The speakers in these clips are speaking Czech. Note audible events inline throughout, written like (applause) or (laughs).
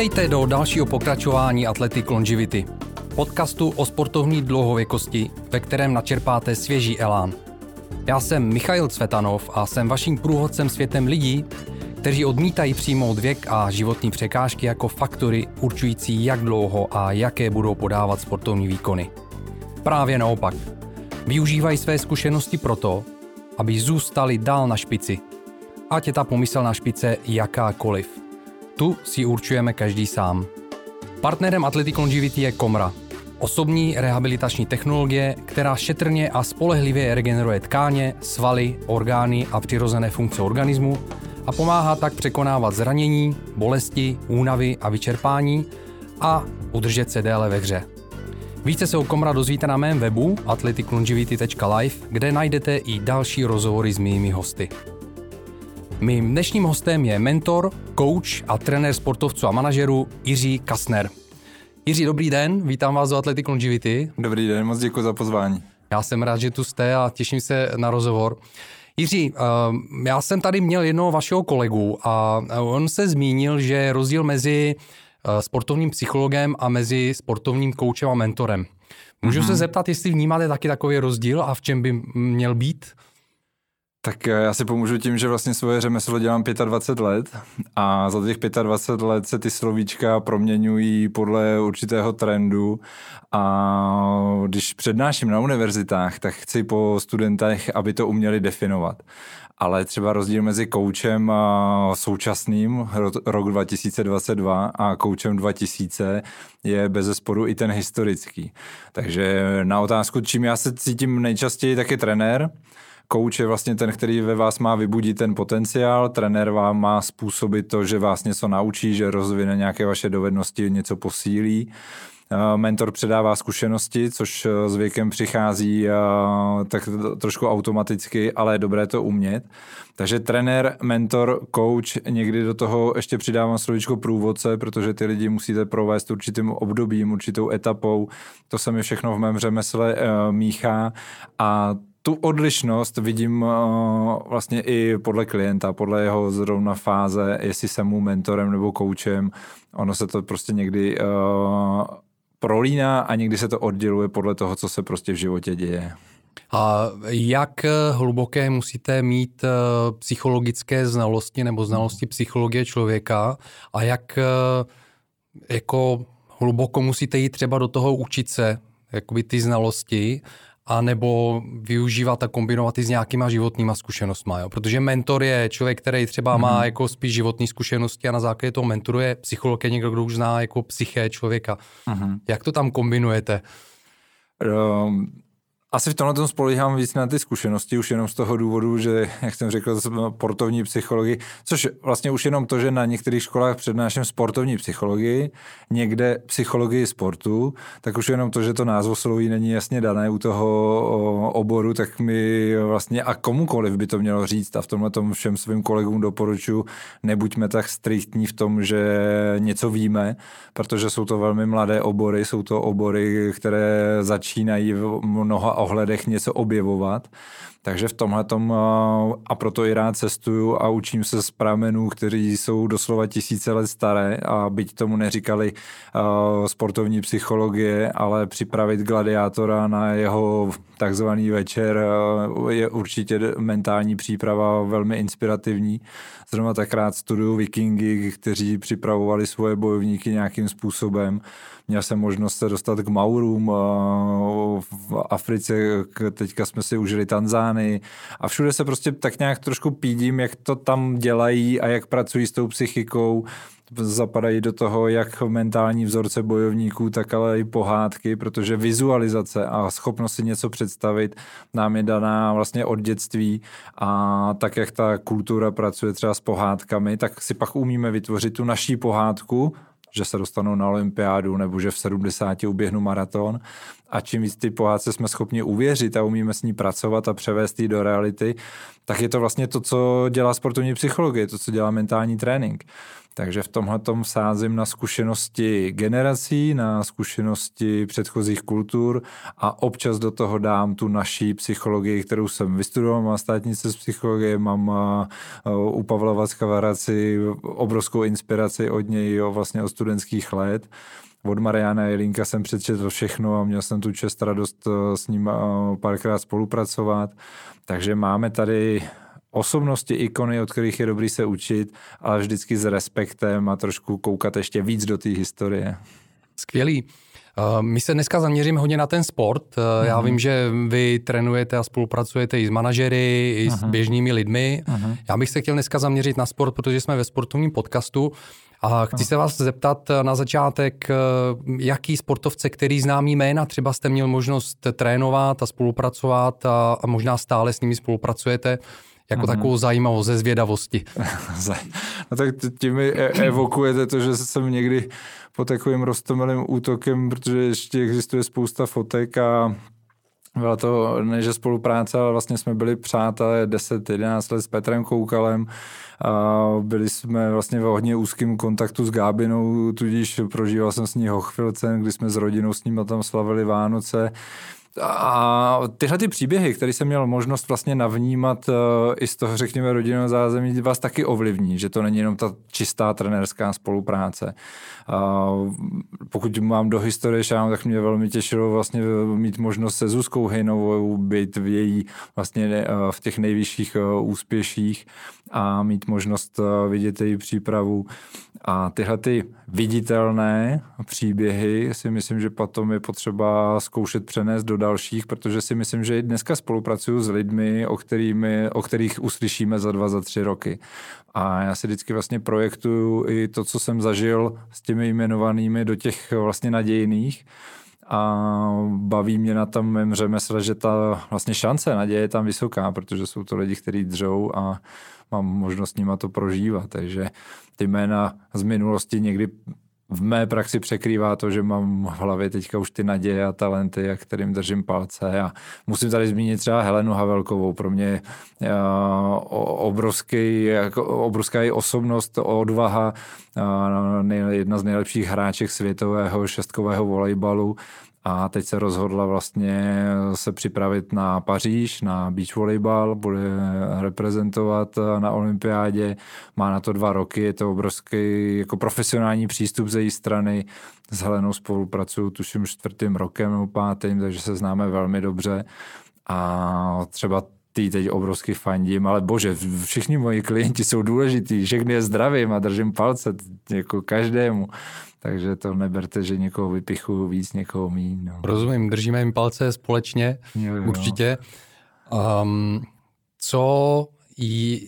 Vítejte do dalšího pokračování Athletic Longevity, podcastu o sportovní dlouhověkosti, ve kterém načerpáte svěží elán. Já jsem Michail Cvetanov a jsem vaším průvodcem světem lidí, kteří odmítají přijmout věk a životní překážky jako faktory určující, jak dlouho a jaké budou podávat sportovní výkony. Právě naopak. Využívají své zkušenosti proto, aby zůstali dál na špici. Ať je ta pomyslná špice jakákoliv. Tu si určujeme každý sám. Partnerem Athletic Longevity je Komra, osobní rehabilitační technologie, která šetrně a spolehlivě regeneruje tkáně, svaly, orgány a přirozené funkce organismu a pomáhá tak překonávat zranění, bolesti, únavy a vyčerpání a udržet se déle ve hře. Více se o Komra dozvíte na mém webu athleticlongevity.live, kde najdete i další rozhovory s mými hosty. Mým dnešním hostem je mentor, coach a trenér sportovců a manažerů Jiří Kasner. Jiří, dobrý den, vítám vás do Athletic Longevity. Dobrý den, moc děkuji za pozvání. Já jsem rád, že tu jste a těším se na rozhovor. Jiří, eh, já jsem tady měl jednoho vašeho kolegu a on se zmínil, že je rozdíl mezi eh, sportovním psychologem a mezi sportovním koučem a mentorem. Můžu mm-hmm. se zeptat, jestli vnímáte taky takový rozdíl a v čem by měl být? Tak eh, já si pomůžu tím, že vlastně svoje řemeslo dělám 25 let a za těch 25 let se ty slovíčka proměňují podle určitého trendu a když přednáším na univerzitách, tak chci po studentech, aby to uměli definovat. Ale třeba rozdíl mezi koučem současným rok 2022 a koučem 2000 je bez zesporu i ten historický. Takže na otázku, čím já se cítím nejčastěji, tak je trenér, Coach je vlastně ten, který ve vás má vybudit ten potenciál, trenér vám má způsobit to, že vás něco naučí, že rozvine nějaké vaše dovednosti, něco posílí. Eh, mentor předává zkušenosti, což eh, s věkem přichází eh, tak trošku automaticky, ale je dobré to umět. Takže trenér, mentor, coach, někdy do toho ještě přidávám slovičko průvodce, protože ty lidi musíte provést určitým obdobím, určitou etapou. To se mi všechno v mém řemesle míchá a tu odlišnost vidím uh, vlastně i podle klienta, podle jeho zrovna fáze, jestli jsem mu mentorem nebo koučem. Ono se to prostě někdy uh, prolíná a někdy se to odděluje podle toho, co se prostě v životě děje. A jak hluboké musíte mít psychologické znalosti nebo znalosti psychologie člověka a jak jako hluboko musíte jít třeba do toho učit se, jakoby ty znalosti a nebo využívat a kombinovat i s nějakýma životníma zkušenostmi. Jo? Protože mentor je člověk, který třeba mm. má mhm. jako spíš životní zkušenosti a na základě toho mentoruje psycholog je někdo, kdo už zná jako psyché člověka. Mm. Jak to tam kombinujete? Um, asi v tomhle tom spolíhám víc na ty zkušenosti, už jenom z toho důvodu, že, jak jsem řekl, sportovní psychologii, což vlastně už jenom to, že na některých školách přednáším sportovní psychologii, někde psychologii sportu, tak už jenom to, že to názvo sloví není jasně dané u toho oboru, tak mi vlastně a komukoliv by to mělo říct. A v tomhle tom všem svým kolegům doporučuji, nebuďme tak striktní v tom, že něco víme, protože jsou to velmi mladé obory, jsou to obory, které začínají v mnoha ohledech něco objevovat. Takže v tomhle tom a proto i rád cestuju a učím se z pramenů, kteří jsou doslova tisíce let staré a byť tomu neříkali sportovní psychologie, ale připravit gladiátora na jeho takzvaný večer je určitě mentální příprava velmi inspirativní. Zrovna tak rád studuju vikingy, kteří připravovali svoje bojovníky nějakým způsobem. Měl jsem možnost se dostat k Maurům v Africe, teďka jsme si užili Tanzány a všude se prostě tak nějak trošku pídím, jak to tam dělají a jak pracují s tou psychikou. Zapadají do toho jak mentální vzorce bojovníků, tak ale i pohádky, protože vizualizace a schopnost si něco představit nám je daná vlastně od dětství. A tak, jak ta kultura pracuje třeba s pohádkami, tak si pak umíme vytvořit tu naší pohádku, že se dostanou na olympiádu nebo že v 70 uběhnu maraton. A čím víc ty pohádce jsme schopni uvěřit a umíme s ní pracovat a převést ji do reality, tak je to vlastně to, co dělá sportovní psychologie, to, co dělá mentální trénink. Takže v tomhle tom sázím na zkušenosti generací, na zkušenosti předchozích kultur a občas do toho dám tu naší psychologii, kterou jsem vystudoval, mám státnice z psychologie, mám u Pavla Vacka Varaci obrovskou inspiraci od něj jo, vlastně od studentských let od Mariana Jelinka jsem přečetl všechno a měl jsem tu čest radost eh, s ním eh, párkrát spolupracovat. Takže máme tady osobnosti, ikony, od kterých je dobrý se učit, ale vždycky s respektem a trošku koukat ještě víc do té historie. Skvělý. Eh, my se dneska zaměříme hodně na ten sport. Uh-huh. Já mhm. vím, že vy trénujete a spoluppracujete i s manažery, i uh-huh. s mhm. běžnými lidmi. Uh-huh. Já bych se chtěl dneska zaměřit na sport, protože jsme ve sportovním podcastu a chci se vás zeptat na začátek, eh, jaký sportovce, který známý jména třeba jste měl možnost trénovat a spolupracovat a, a možná stále s nimi spolupracujete, jako mm-hmm. takovou zajímavost ze zvědavosti. (laughs) no tak tím mi e- evokujete to, že jsem někdy po takovým roztomilým útokem, protože ještě existuje spousta fotek a byla to ne, že spolupráce, ale vlastně jsme byli přátelé 10-11 let s Petrem Koukalem a byli jsme vlastně v hodně úzkém kontaktu s Gábinou, tudíž prožíval jsem s ní Hochfilcen, kdy jsme s rodinou s ním tam slavili Vánoce. A tyhle ty příběhy, které jsem měl možnost vlastně navnímat uh, i z toho, řekněme, rodinného zázemí, vás taky ovlivní, že to není jenom ta čistá trenérská spolupráce. Uh, pokud mám do historie šám, tak mě velmi těšilo vlastně mít možnost se Zuzkou Hejnovou být v její vlastně uh, v těch nejvyšších uh, úspěších a mít možnost vidět její přípravu. A tyhle ty viditelné příběhy si myslím, že potom je potřeba zkoušet přenést do dalších, protože si myslím, že i dneska spolupracuju s lidmi, o, kterými, o kterých uslyšíme za dva, za tři roky. A já si vždycky vlastně projektuju i to, co jsem zažil s těmi jmenovanými do těch vlastně nadějných a baví mě na tom mém řemesle, že ta vlastně šance, naděje je tam vysoká, protože jsou to lidi, kteří dřou a mám možnost s nima to prožívat, takže ty jména z minulosti někdy v mé praxi překrývá to, že mám v hlavě teďka už ty naděje a talenty, a kterým držím palce. A musím tady zmínit třeba Helenu Havelkovou, pro mě uh, obrovský, jako, obrovská její osobnost, odvaha, uh, jedna z nejlepších hráček světového šestkového volejbalu a teď se rozhodla vlastně se připravit na Paříž, na beach volleyball, bude reprezentovat na olympiádě, má na to dva roky, je to obrovský jako profesionální přístup ze její strany, s Helenou spolupracuju tuším čtvrtým rokem nebo pátým, takže se známe velmi dobře. A třeba ty teď obrovsky fandím, ale bože, všichni moji klienti jsou důležitý, všechny je zdravím a držím palce jako každému. Takže to neberte, že někoho vypichu víc, někoho míň. No. Rozumím, držíme jim palce společně, jo, jo. určitě. Um, co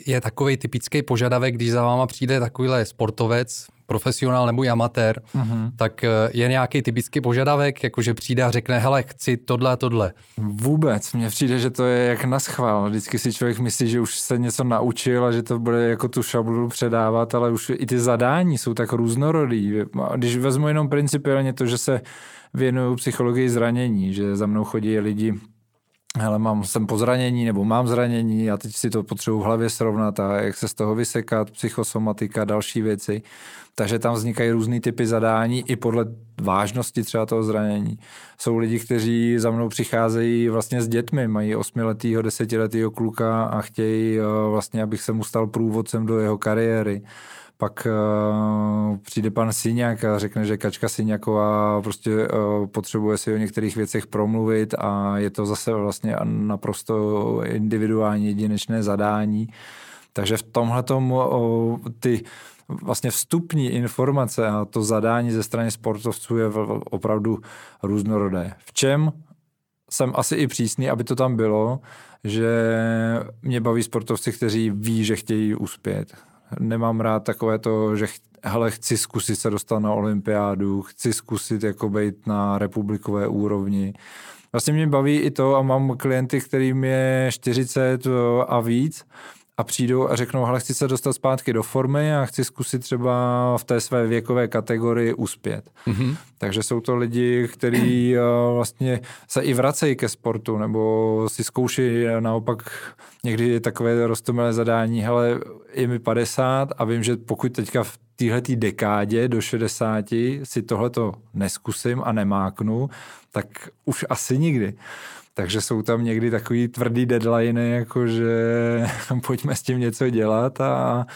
je takový typický požadavek, když za váma přijde takovýhle sportovec, profesionál nebo amatér, uh-huh. tak eh, je nějaký typický požadavek, jakože přijde a řekne, hele, chci tohle a tohle. Vůbec, mně přijde, že to je jak na schvál. Vždycky si člověk myslí, že už se něco naučil a že to bude jako tu šablonu předávat, ale už i ty zadání jsou tak různorodý. Když vezmu jenom principiálně to, že se věnuju psychologii zranění, že za mnou chodí lidi hele, mám, jsem po zranění nebo mám zranění a teď si to potřebuji v hlavě srovnat a jak se z toho vysekat, psychosomatika, další věci. Takže tam vznikají různé typy zadání i podle vážnosti třeba toho zranění. Jsou lidi, kteří za mnou přicházejí vlastně s dětmi, mají osmiletýho, desetiletýho kluka a chtějí eh, vlastně, abych se mu stal průvodcem do jeho kariéry pak uh, přijde pan Syňák a řekne, že Kačka Syňáková prostě uh, potřebuje si o některých věcech promluvit a je to zase vlastně naprosto individuální jedinečné zadání. Takže v tomhle uh, ty vlastně vstupní informace a to zadání ze strany sportovců je opravdu různorodé. V čem jsem asi i přísný, aby to tam bylo, že mě baví sportovci, kteří ví, že chtějí uspět nemám rád takové to, že hele, chci zkusit se dostat na olympiádu, chci zkusit jako být na republikové úrovni. Vlastně mě baví i to a mám klienty, kterým je 40 a víc a přijdou a řeknou, hele, chci se dostat zpátky do formy a chci zkusit třeba v té své věkové kategorii uspět. Mm-hmm. Takže jsou to lidi, kteří eh, vlastně se i vracejí ke sportu nebo si zkouší naopak někdy takové rostomilé zadání, hele, je mi 50 a vím, že pokud teďka v téhle dekádě do 60 si tohleto neskusím a nemáknu, tak už asi nikdy. Takže jsou tam někdy takový tvrdý deadline, jako že (laughs) pojďme s tím něco dělat, a,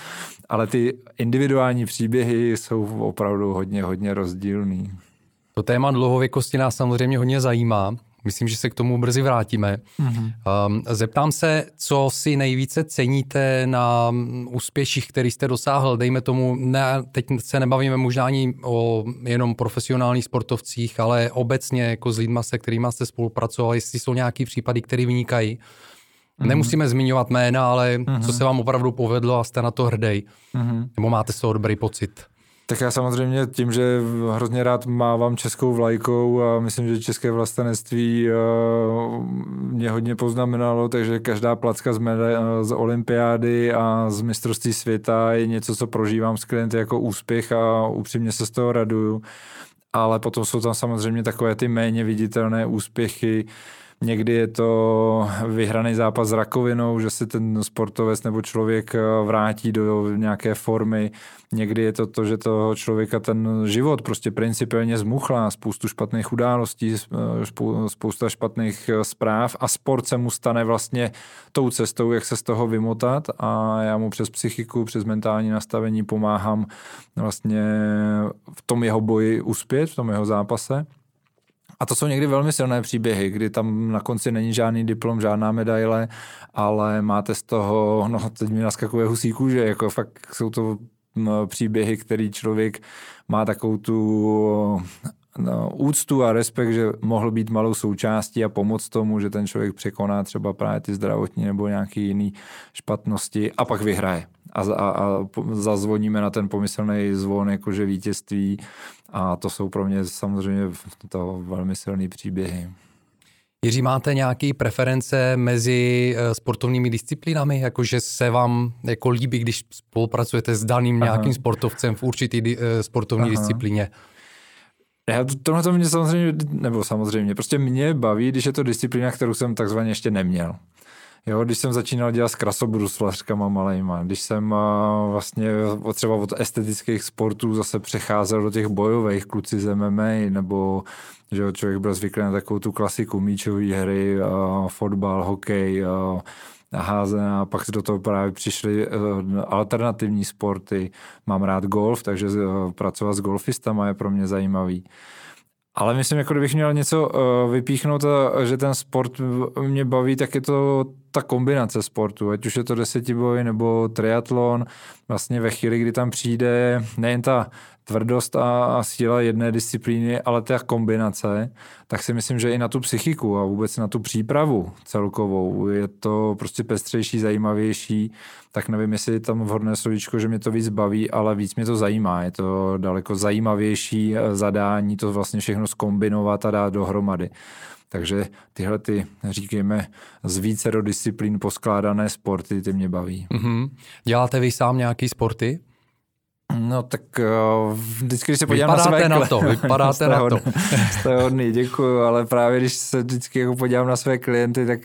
ale ty individuální příběhy jsou opravdu hodně, hodně rozdílný. To téma dlouhověkosti nás samozřejmě hodně zajímá. Myslím, že se k tomu brzy vrátíme. Mm-hmm. Zeptám se, co si nejvíce ceníte na úspěších, který jste dosáhl. Dejme tomu, ne, teď se nebavíme možná ani o jenom profesionálních sportovcích, ale obecně jako s lidma, se kterými jste spolupracovali, jestli jsou nějaký případy, které vynikají. Mm-hmm. Nemusíme zmiňovat jména, ale mm-hmm. co se vám opravdu povedlo a jste na to hrdej. Mm-hmm. Nebo máte z toho dobrý pocit? Tak já samozřejmě tím, že hrozně rád mávám českou vlajkou a myslím, že české vlastenectví eh, mě hodně poznamenalo, takže každá placka z, mede, z olympiády a z mistrovství světa je něco, co prožívám s klienty jako úspěch a upřímně se z toho raduju. Ale potom jsou tam samozřejmě takové ty méně viditelné úspěchy, Někdy je to vyhraný zápas s rakovinou, že se ten sportovec nebo člověk eh, vrátí do nějaké formy. Někdy je to to, že toho člověka ten život prostě principiálně zmuchlá, spoustu špatných událostí, eh, spousta špatných eh, zpráv a sport se mu stane vlastně tou cestou, jak se z toho vymotat a já mu přes psychiku, přes mentální nastavení pomáhám vlastně v tom jeho boji uspět, v tom jeho zápase. A to jsou někdy velmi silné příběhy, kdy tam na konci není žádný diplom, žádná medaile, ale máte z toho, no teď mi naskakuje husí kůže, jako fakt jsou to příběhy, který člověk má takovou tu no, úctu a respekt, že mohl být malou součástí a pomoct tomu, že ten člověk překoná třeba právě ty zdravotní nebo nějaký jiný špatnosti a pak vyhraje. A, a, a zazvoníme na ten pomyslný zvon jakože vítězství a to jsou pro mě samozřejmě to velmi silné příběhy. Jiří, máte nějaké preference mezi eh, sportovními disciplínami, jakože se vám jako líbí, když spolupracujete s daným Aha. nějakým sportovcem v určitý eh, sportovní Aha. disciplíně? Já, tohle to mě samozřejmě, nebo samozřejmě, prostě mě baví, když je to disciplína, kterou jsem takzvaně ještě neměl. Jo, když jsem začínal dělat s krasobru s flaškama malejma, když jsem vlastně třeba od estetických sportů zase přecházel do těch bojových, kluci z MMA, nebo že člověk byl zvyklý na takovou tu klasiku míčové hry, fotbal, hokej, a házené a pak do toho právě přišly e, alternativní sporty. Mám rád golf, takže e, pracovat s golfistama je pro mě zajímavý. Ale myslím, jako kdybych měl něco uh, vypíchnout, a, že ten sport mě baví, tak je to ta kombinace sportu, ať už je to desetiboj nebo triatlon, vlastně ve chvíli, kdy tam přijde nejen ta tvrdost a, a síla jedné disciplíny, ale ta kombinace, tak si myslím, že i na tu psychiku a vůbec na tu přípravu celkovou je to prostě pestřejší, zajímavější, tak nevím, jestli tam vhodné slovíčko, že mě to víc baví, ale víc mě to zajímá. Je to daleko zajímavější eh, zadání to vlastně všechno skombinovat a dát dohromady. Takže tyhle ty, říkejme, z více do disciplín poskládané sporty, ty mě baví. Mm-hmm. Děláte vy sám nějaký sporty? No tak uh, vždycky, když se podívám vypadáte na své... na to, vypadáte (laughs) na to. (laughs) Jste hodný, děkuju, ale právě když se vždycky jako podívám na své klienty, tak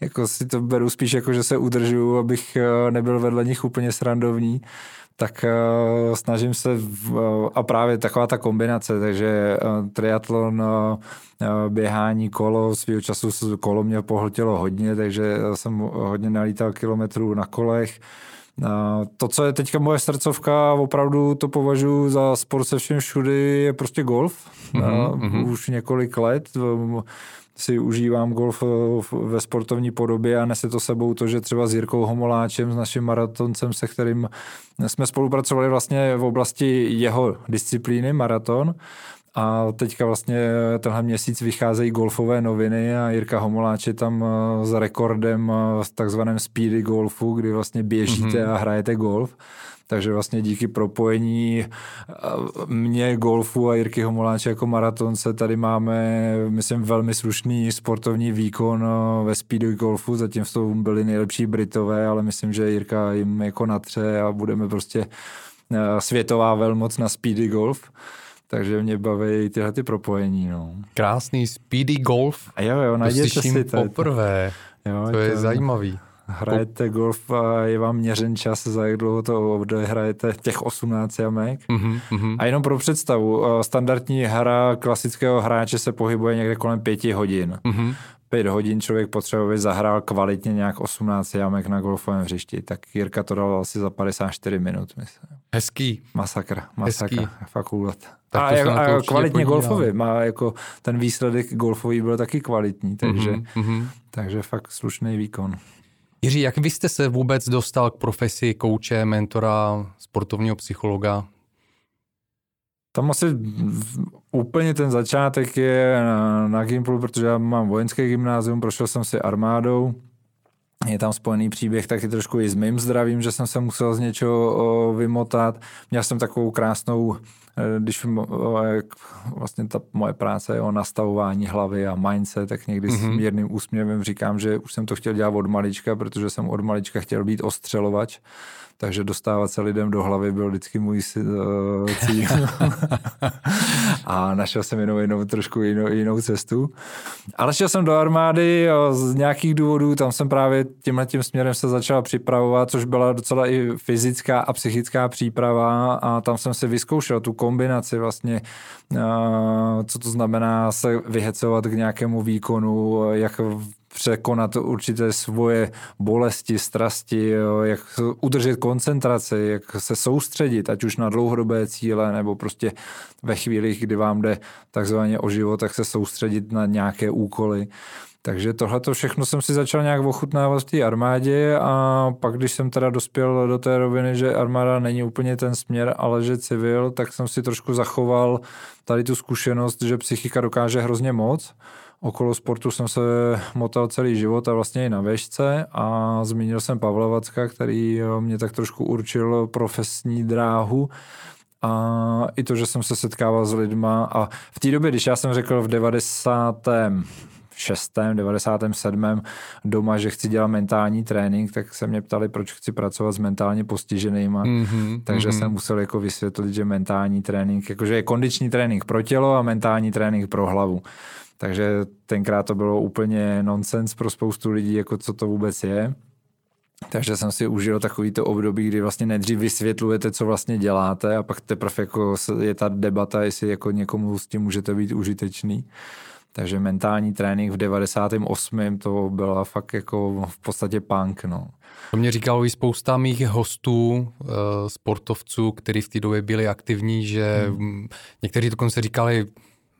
jako si to beru spíš jako, že se udržuju, abych uh, nebyl vedle nich úplně srandovní tak uh, snažím se uh, a právě taková ta kombinace, takže uh, triatlon, běhání, kolo, svýho času kolo mě pohltilo hodně, takže jsem hodně nalítal kilometrů na kolech. To, co je teďka moje srdcovka, opravdu to považuji za sport se všem všudy, je prostě golf. Mm-hmm. Už několik let si užívám golf ve sportovní podobě a nese to sebou to, že třeba s Jirkou Homoláčem, s naším maratoncem, se kterým jsme spolupracovali vlastně v oblasti jeho disciplíny, maraton, a teďka vlastně tenhle měsíc vycházejí golfové noviny a Jirka Homoláč je tam eh, s rekordem v eh, takzvaném speedy golfu, kdy vlastně běžíte mm-hmm. a hrajete golf. Takže vlastně díky propojení eh, mě, golfu a Jirky Homoláče jako maratonce tady máme, myslím, velmi slušný sportovní výkon ve speedy golfu. Zatím v tom byli nejlepší Britové, ale myslím, že Jirka jim jako natře a budeme prostě světová velmoc na speedy golf. Takže mě baví tyhle ty propojení. No. Krásný speedy golf. A jo, jo, najděte si to. poprvé. Jo, to, to je to, zajímavý. Hrajete golf a je vám měřen čas, za jak dlouho to odehrajete, těch 18 jamek. Mm-hmm. A jenom pro představu, standardní hra klasického hráče se pohybuje někde kolem pěti hodin. Mm-hmm pět hodin člověk potřebuje, aby zahrál kvalitně nějak 18 jamek na golfovém hřišti, tak Jirka to dal asi za 54 minut, myslím. Hezký. Masakr, masakr, Hezký. fakt úlet. Tak a, jako, a kvalitně golfový, má jako ten výsledek golfový byl taky kvalitní, takže, mm-hmm. takže fakt slušný výkon. Jiří, jak vy jste se vůbec dostal k profesi kouče, mentora, sportovního psychologa? Tam asi úplně ten začátek je na, na Gimplu, protože já mám vojenské gymnázium, prošel jsem si armádou, je tam spojený příběh taky trošku i s mým zdravím, že jsem se musel z něčeho vymotat. Měl jsem takovou krásnou, e, když vlastně ta moje práce je o nastavování hlavy a mindset, tak někdy mm-hmm. s mhm. mírným úsměvem říkám, že už jsem to chtěl dělat od malička, protože jsem od malička chtěl být ostřelovač takže dostávat se lidem do hlavy byl vždycky můj uh, cíl. (laughs) a našel jsem jenom jinou, trošku jinou, jinou cestu. Ale šel jsem do armády a z nějakých důvodů tam jsem právě tímhle tím směrem se začal připravovat, což byla docela i fyzická a psychická příprava a tam jsem si vyzkoušel tu kombinaci vlastně, co to znamená se vyhecovat k nějakému výkonu, jak překonat určité svoje bolesti, strasti, jak udržet koncentraci, jak se soustředit, ať už na dlouhodobé cíle, nebo prostě ve chvílích, kdy vám jde takzvaně o život, tak se soustředit na nějaké úkoly. Takže tohle všechno jsem si začal nějak ochutnávat v té armádě a pak, když jsem teda dospěl do té roviny, že armáda není úplně ten směr, ale že civil, tak jsem si trošku zachoval tady tu zkušenost, že psychika dokáže hrozně moc Okolo sportu jsem se motal celý život a vlastně i na věžce a zmínil jsem Pavla Vacka, který eh, mě tak trošku určil profesní dráhu a i to, že jsem se setkával s lidma a v té době, když já jsem řekl v 90. 6. 97. doma, že chci dělat mentální trénink, tak se mě ptali, proč chci pracovat s mentálně postiženýma. Mm-hmm, takže mm-hmm. jsem musel jako vysvětlit, že mentální trénink, jakože je kondiční trénink pro tělo a mentální trénink pro hlavu. Takže tenkrát to bylo úplně nonsens pro spoustu lidí, jako co to vůbec je. Takže jsem si užil takový to období, kdy vlastně nejdřív vysvětlujete, co vlastně děláte a pak teprve jako je ta debata, jestli jako někomu s tím můžete být užitečný. Takže mentální trénink v 98. to byla fakt jako v podstatě punk, no. To mě říkalo i spousta mých hostů, eh, sportovců, kteří v té době byli aktivní, že hmm. někteří dokonce říkali,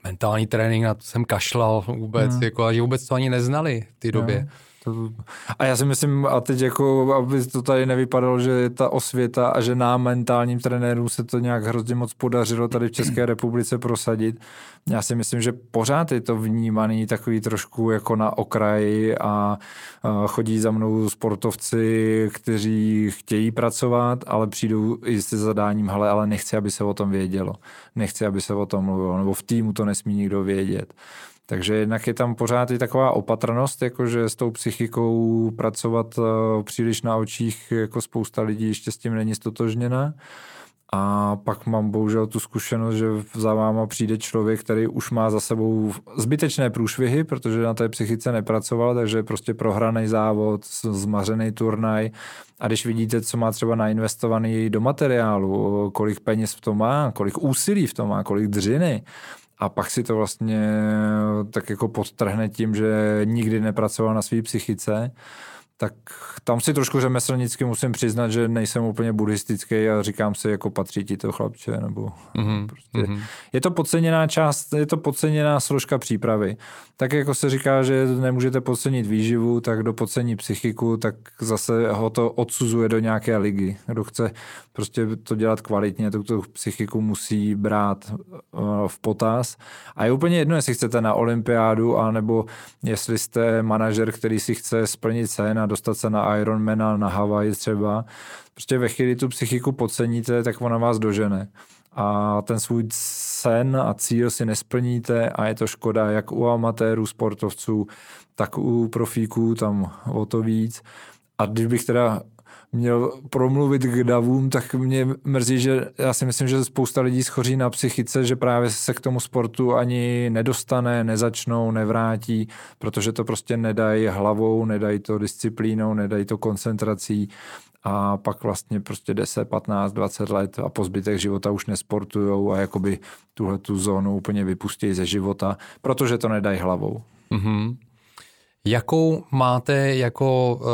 mentální trénink, na to jsem kašlal vůbec, hmm. jako, a že vůbec to ani neznali v té době. No. A já si myslím, a teď jako, aby to tady nevypadalo, že je ta osvěta a že nám mentálním trenérům se to nějak hrozně moc podařilo tady v České republice prosadit. Já si myslím, že pořád je to vnímaný takový trošku jako na okraji a chodí za mnou sportovci, kteří chtějí pracovat, ale přijdou i s zadáním, hele, ale nechci, aby se o tom vědělo. Nechci, aby se o tom mluvilo, nebo v týmu to nesmí nikdo vědět. Takže jednak je tam pořád i taková opatrnost, jakože s tou psychikou pracovat eh, příliš na očích, jako spousta lidí ještě s tím není stotožněna. A pak mám bohužel tu zkušenost, že za váma přijde člověk, který už má za sebou zbytečné průšvihy, protože na té psychice nepracoval, takže prostě prohraný závod, zmařený turnaj. A když vidíte, co má třeba nainvestovaný do materiálu, kolik peněz v tom má, kolik úsilí v tom má, kolik dřiny, a pak si to vlastně tak jako podtrhne tím, že nikdy nepracoval na své psychice, tak tam si trošku řemeslnicky musím přiznat, že nejsem úplně buddhistický a říkám si, jako patří ti to chlapče, nebo mm-hmm. prostě. Mm-hmm. Je to podceněná část, je to podceněná složka přípravy. Tak jako se říká, že nemůžete podcenit výživu, tak do podcení psychiku, tak zase ho to odsuzuje do nějaké ligy. Kdo chce prostě to dělat kvalitně, tak tu psychiku musí brát uh, v potaz. A je úplně jedno, jestli chcete na olympiádu, anebo jestli jste manažer, který si chce splnit sen a dostat se na Ironmana, na Hawaii třeba. Prostě ve chvíli tu psychiku podceníte, tak ona vás dožene. A ten svůj sen a cíl si nesplníte a je to škoda jak u amatérů, sportovců, tak u profíků, tam o to víc. A když bych teda měl promluvit k davům, tak mě mrzí, že já si myslím, že spousta lidí schoří na psychice, že právě se k tomu sportu ani nedostane, nezačnou, nevrátí, protože to prostě nedají hlavou, nedají to disciplínou, nedají to koncentrací a pak vlastně prostě 10, 15, 20 let a po zbytek života už nesportujou a jakoby tuhle tu zónu úplně vypustí ze života, protože to nedají hlavou. Mm-hmm. Jakou máte jako uh,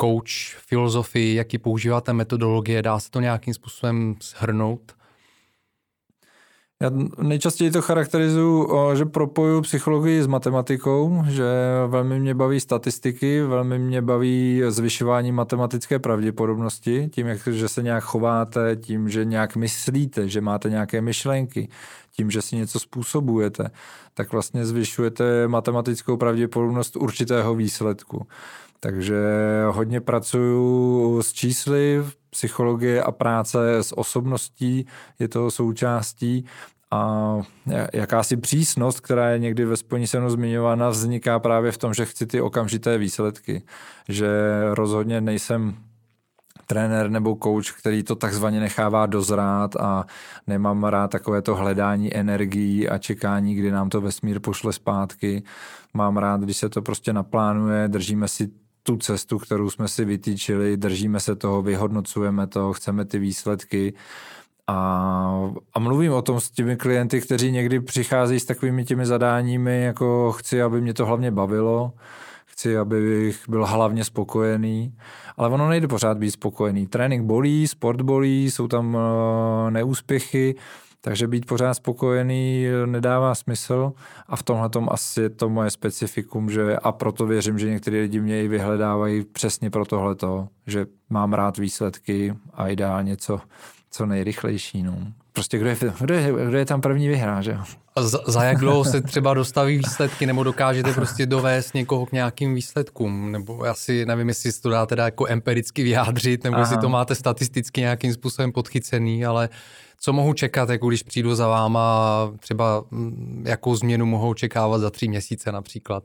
coach filozofii, jaký používáte metodologie, dá se to nějakým způsobem shrnout? Já nejčastěji to charakterizuju, že propoju psychologii s matematikou, že velmi mě baví statistiky, velmi mě baví zvyšování matematické pravděpodobnosti, tím, jak, že se nějak chováte, tím, že nějak myslíte, že máte nějaké myšlenky, tím, že si něco způsobujete, tak vlastně zvyšujete matematickou pravděpodobnost určitého výsledku. Takže hodně pracuju s čísly, psychologie a práce s osobností je to součástí a jakási přísnost, která je někdy ve spojení se mnou zmiňována, vzniká právě v tom, že chci ty okamžité výsledky. Že rozhodně nejsem trenér nebo coach, který to takzvaně nechává dozrát a nemám rád takové to hledání energií a čekání, kdy nám to vesmír pošle zpátky. Mám rád, když se to prostě naplánuje, držíme si tu cestu, kterou jsme si vytýčili, držíme se toho, vyhodnocujeme to, chceme ty výsledky. A, a mluvím o tom s těmi klienty, kteří někdy přichází s takovými těmi zadáními, jako chci, aby mě to hlavně bavilo, chci, abych byl hlavně spokojený, ale ono nejde pořád být spokojený. Trénink bolí, sport bolí, jsou tam uh, neúspěchy, takže být pořád spokojený nedává smysl a v tomhle tom asi je to moje specifikum, že a proto věřím, že někteří lidi mě i vyhledávají přesně pro tohleto, že mám rád výsledky a ideálně co, co nejrychlejší. No. Prostě kdo je, kdo je, kdo je tam první vyhrá, že A za, za jak dlouho se třeba dostaví výsledky, nebo dokážete prostě dovést někoho k nějakým výsledkům? Nebo asi nevím, jestli to dá teda jako empiricky vyjádřit, nebo Aha. jestli to máte statisticky nějakým způsobem podchycený, ale co mohu čekat, jako když přijdu za váma, třeba mm, jakou změnu mohou očekávat za tři měsíce například?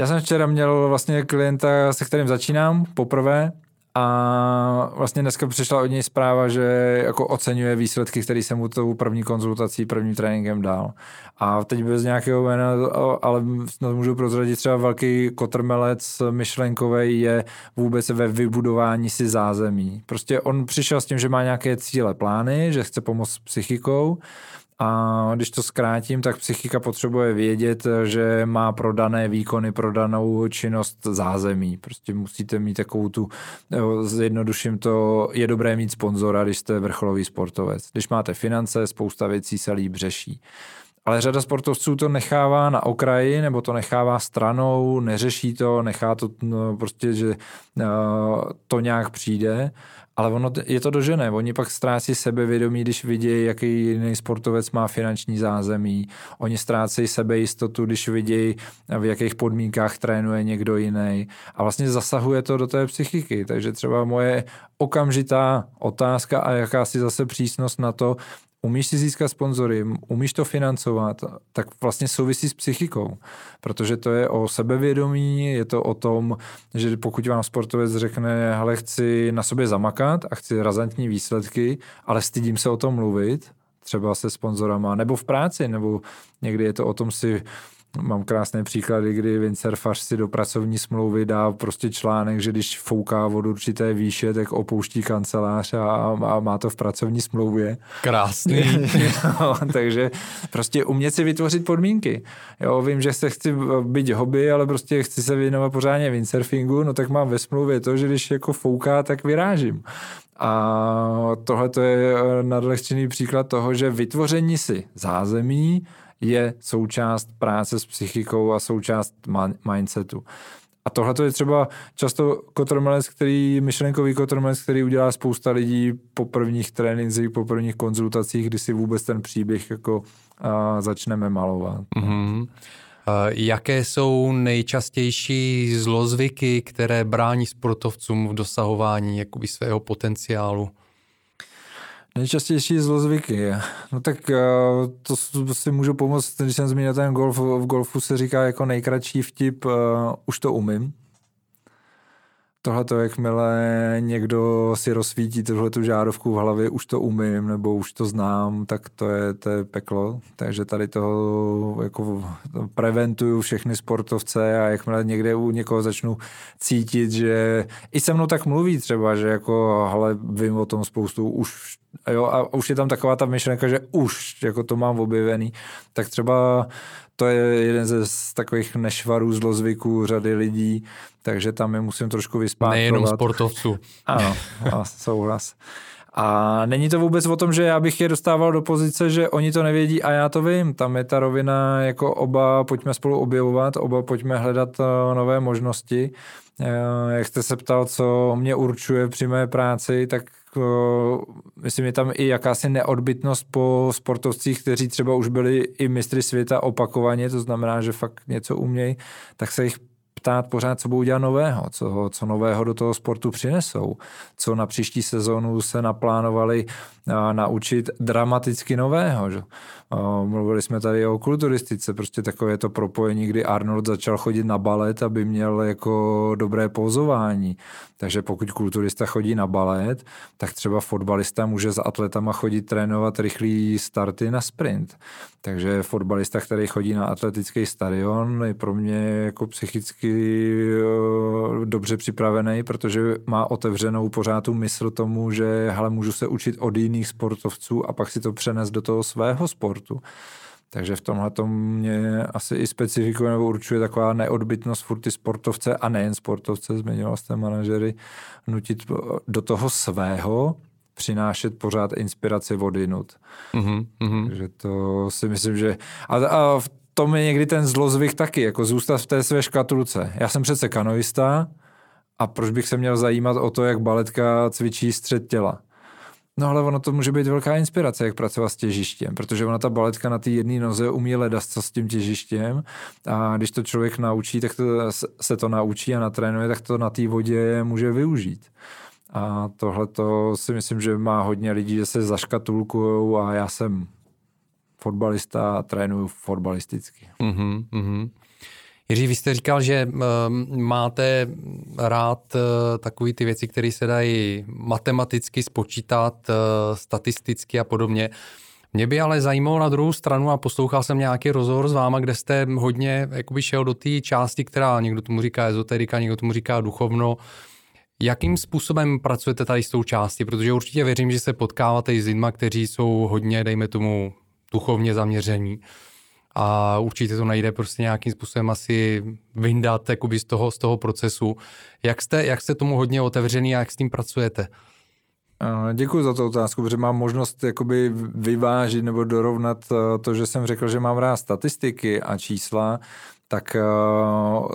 Já jsem včera měl vlastně klienta, se kterým začínám poprvé a vlastně dneska přišla od něj zpráva, že jako oceňuje výsledky, které jsem mu tou první konzultací, prvním tréninkem dal. A teď bez nějakého jména, ale snad můžu prozradit třeba velký kotrmelec myšlenkový je vůbec ve vybudování si zázemí. Prostě on přišel s tím, že má nějaké cíle, plány, že chce pomoct psychikou a když to zkrátím, tak psychika potřebuje vědět, že má prodané výkony, prodanou činnost zázemí. Prostě musíte mít takovou tu, zjednoduším to, je dobré mít sponzora, když jste vrcholový sportovec. Když máte finance, spousta věcí se líp řeší. Ale řada sportovců to nechává na okraji, nebo to nechává stranou, neřeší to, nechá to no, prostě, že uh, to nějak přijde ale ono je to dožené. Oni pak ztrácí sebevědomí, když vidí, jaký jiný sportovec má finanční zázemí. Oni ztrácejí sebejistotu, když vidí, v jakých podmínkách trénuje někdo jiný. A vlastně zasahuje to do té psychiky. Takže třeba moje okamžitá otázka a jakási zase přísnost na to, umíš si získat sponzory, umíš to financovat, tak vlastně souvisí s psychikou, protože to je o sebevědomí, je to o tom, že pokud vám sportovec řekne, hele, chci na sobě zamakat a chci razantní výsledky, ale stydím se o tom mluvit, třeba se sponzorama, nebo v práci, nebo někdy je to o tom si Mám krásné příklady, kdy windsurfař si do pracovní smlouvy dá prostě článek, že když fouká od určité výše, tak opouští kancelář a, a má to v pracovní smlouvě. Krásný. (laughs) jo, takže prostě umět si vytvořit podmínky. Jo, vím, že se chci být hobby, ale prostě chci se věnovat pořádně windsurfingu, no tak mám ve smlouvě to, že když jako fouká, tak vyrážím. A tohle to je nadlehčený příklad toho, že vytvoření si zázemí, je součást práce s psychikou a součást mindsetu. A tohle je třeba často kotrmelec, který, myšlenkový kotrmelec, který udělá spousta lidí po prvních trénincích, po prvních konzultacích, kdy si vůbec ten příběh jako a, začneme malovat. Mm-hmm. Jaké jsou nejčastější zlozvyky, které brání sportovcům v dosahování jakoby svého potenciálu? Nejčastější zlozvyky. No tak eh, to si můžu pomoct, když jsem zmínil ten golf. V golfu se říká jako nejkratší vtip, uh, už to umím. tohle to, jakmile někdo si rozsvítí tuhle tu žárovku v hlavě, už to umím, nebo už to znám, tak to je, to je peklo. Takže tady toho jako preventuju všechny sportovce a jakmile někde u někoho začnu cítit, že i se mnou tak mluví třeba, že jako, hele, vím o tom spoustu, už jo, a už je tam taková ta myšlenka, že už jako to mám objevený, tak třeba to je jeden ze z takových nešvarů, zlozvyků řady lidí, takže tam je musím trošku vyspát. Nejenom sportovců. Ano, a souhlas. A není to vůbec o tom, že já bych je dostával do pozice, že oni to nevědí a já to vím. Tam je ta rovina jako oba pojďme spolu objevovat, oba pojďme hledat eh, nové možnosti. Eh, jak jste se ptal, co mě určuje při mé práci, tak myslím, je tam i jakási neodbitnost po sportovcích, kteří třeba už byli i mistry světa opakovaně, to znamená, že fakt něco umějí, tak se jich ptát pořád, co budou dělat nového, co, co nového do toho sportu přinesou, co na příští sezónu se naplánovali naučit dramaticky nového. Že? Mluvili jsme tady o kulturistice, prostě takové to propojení, kdy Arnold začal chodit na balet, aby měl jako dobré pozování. Takže pokud kulturista chodí na balet, tak třeba fotbalista může s atletama chodit trénovat rychlý starty na sprint. Takže fotbalista, který chodí na atletický stadion, je pro mě jako psychicky eh, dobře připravený, protože má otevřenou pořád tu mysl tomu, že hele, můžu se učit od jiných sportovců a pak si to přenést do toho svého sportu. Takže v tomhle to mě asi i specifikuje nebo určuje taková neodbitnost furt ty sportovce a nejen sportovce, zmiňoval jste manažery, nutit do toho svého, přinášet pořád inspiraci vodinut. Mm-hmm. Takže to si myslím, že... A, a v tom je někdy ten zlozvyk taky, jako zůstat v té své škatulce. Já jsem přece kanoista a proč bych se měl zajímat o to, jak baletka cvičí střed těla? No ale ono to může být velká inspirace, jak pracovat s těžištěm, protože ona ta baletka na té jedné noze umí ledat s tím těžištěm a když to člověk naučí, tak to, se to naučí a natrénuje, tak to na té vodě může využít. A tohle to si myslím, že má hodně lidí, že se zaškatulkují a já jsem fotbalista a trénuju fotbalisticky. Mm-hmm, mm-hmm. Jiří, vy jste říkal, že máte rád uh, takové ty věci, které se dají matematicky spočítat, uh, statisticky a podobně. Mě by ale zajímalo na druhou stranu a poslouchal jsem nějaký rozhovor s váma, kde jste hodně jakoby šel do té části, která někdo tomu říká ezoterika, někdo tomu říká duchovno. Jakým způsobem pracujete tady s tou částí? Protože určitě věřím, že se potkáváte i s lidmi, kteří jsou hodně, dejme tomu, duchovně zaměření a určitě to najde prostě nějakým způsobem asi vyndat z toho, z toho procesu. Jak jste, jak jste tomu hodně otevřený a jak s tím pracujete? Děkuji za tu otázku, protože mám možnost jakoby vyvážit nebo dorovnat eh, to, že jsem řekl, že mám rád statistiky a čísla, tak eh,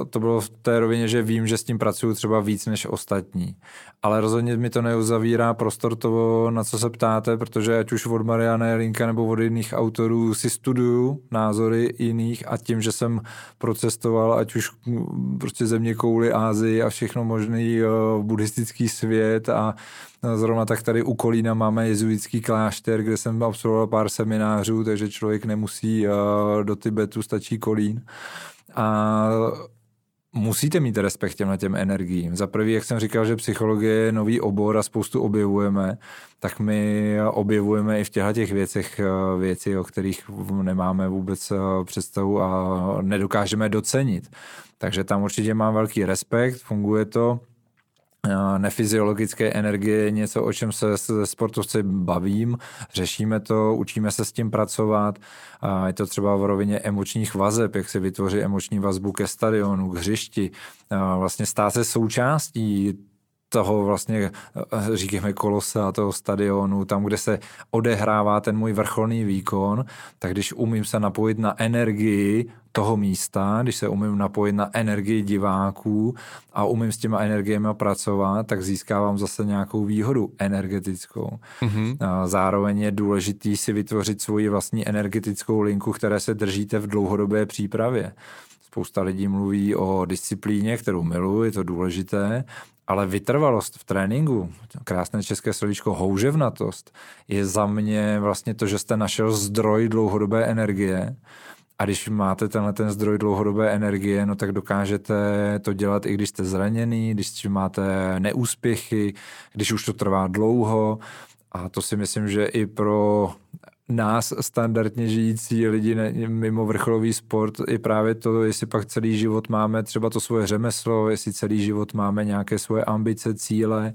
to bylo v té rovině, že vím, že s tím pracuju třeba víc než ostatní. Ale rozhodně mi to neuzavírá prostor toho, na co se ptáte, protože ať už od Mariana Jelinka nebo od jiných autorů si studuju názory jiných a tím, že jsem procestoval ať už prostě země kouly Ázii a všechno možný eh, buddhistický svět a Zrovna tak tady u Kolína máme jezuitský klášter, kde jsem absolvoval pár seminářů, takže člověk nemusí eh, do Tibetu, stačí Kolín. A musíte mít respekt těmhle těm energiím. Za prvý, jak jsem říkal, že psychologie je nový obor a spoustu objevujeme, tak my objevujeme i v těchto těch věcech eh, věci, o kterých nemáme vůbec eh, představu a nedokážeme docenit. Takže tam určitě mám velký respekt, funguje to nefyziologické energie něco, o čem se se sportovci bavím, řešíme to, učíme se s tím pracovat. Je to třeba v rovině emočních vazeb, jak se vytvoří emoční vazbu ke stadionu, k hřišti. Vlastně stát se součástí toho vlastně, říkáme kolosa, toho stadionu, tam, kde se odehrává ten můj vrcholný výkon, tak když umím se napojit na energii toho místa, když se umím napojit na energii diváků a umím s těma energiemi pracovat, tak získávám zase nějakou výhodu energetickou. Mm-hmm. Zároveň je důležitý si vytvořit svoji vlastní energetickou linku, které se držíte v dlouhodobé přípravě. Spousta lidí mluví o disciplíně, kterou miluji, je to důležité, ale vytrvalost v tréninku, krásné české slovíčko houževnatost, je za mě vlastně to, že jste našel zdroj dlouhodobé energie A když máte tenhle ten zdroj dlouhodobé energie, no tak dokážete to dělat i když jste zraněný, když máte neúspěchy, když už to trvá dlouho. A to si myslím, že i pro nás standardně žijící lidi mimo vrcholový sport i právě to, jestli pak celý život máme třeba to svoje řemeslo, jestli celý život máme nějaké svoje ambice, cíle,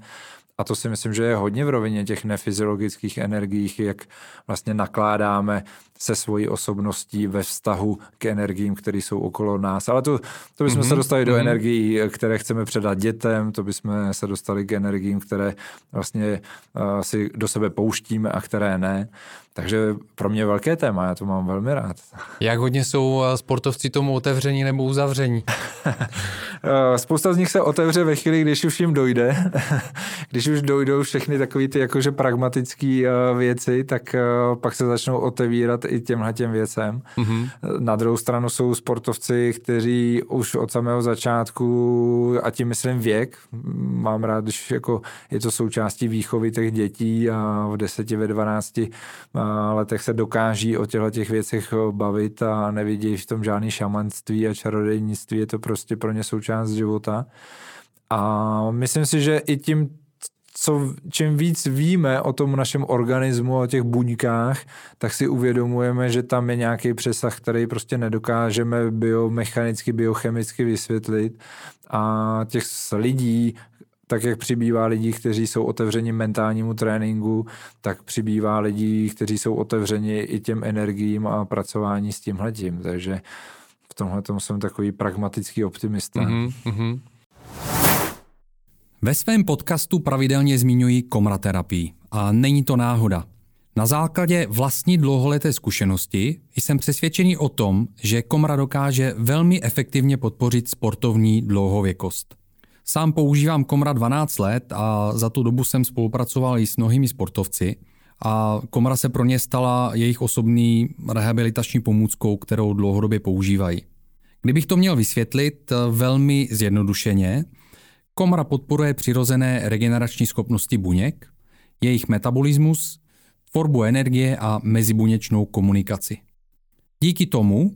a to si myslím, že je hodně v rovině těch nefyziologických energií, jak vlastně nakládáme se svojí osobností ve vztahu k energiím, které jsou okolo nás. Ale to, to bychom mm-hmm. se dostali do mm-hmm. energií, které chceme předat dětem, to bychom se dostali k energiím, které vlastně uh, si do sebe pouštíme a které ne. Takže pro mě velké téma, já to mám velmi rád. (laughs) Jak hodně jsou eh, sportovci tomu otevření nebo uzavření? (laughs) Eh, spousta z nich se otevře ve chvíli, když už jim dojde. (laughs) když už dojdou všechny takové ty jakože pragmatické věci, tak pak se začnou otevírat i těmhle těm věcem. Mm-hmm. Na druhou stranu jsou sportovci, kteří už od samého začátku, a tím myslím věk, mám rád, když jako je to součástí výchovy těch dětí a v deseti, ve dvanácti letech se dokáží o těchto těch věcech bavit a nevidí v tom žádný šamanství a čarodejnictví, je to prostě pro ně součást života. A myslím si, že i tím co, čím víc víme o tom našem organismu, o těch buňkách, tak si uvědomujeme, že tam je nějaký přesah, který prostě nedokážeme biomechanicky, biochemicky vysvětlit. A těch lidí, tak jak přibývá lidí, kteří jsou otevřeni mentálnímu tréninku, tak přibývá lidí, kteří jsou otevřeni i těm energiím a pracování s tímhletím. Takže v tomhle jsem takový pragmatický optimista. Mm-hmm. Ve svém podcastu pravidelně zmiňuji komraterapii a není to náhoda. Na základě vlastní dlouholeté zkušenosti jsem přesvědčený o tom, že komra dokáže velmi efektivně podpořit sportovní dlouhověkost. Sám používám komra 12 let a za tu dobu jsem spolupracoval i s mnohými sportovci a komra se pro ně stala jejich osobní rehabilitační pomůckou, kterou dlouhodobě používají. Kdybych to měl vysvětlit velmi zjednodušeně, Komra podporuje přirozené regenerační schopnosti buněk, jejich metabolismus, tvorbu energie a mezibuněčnou komunikaci. Díky tomu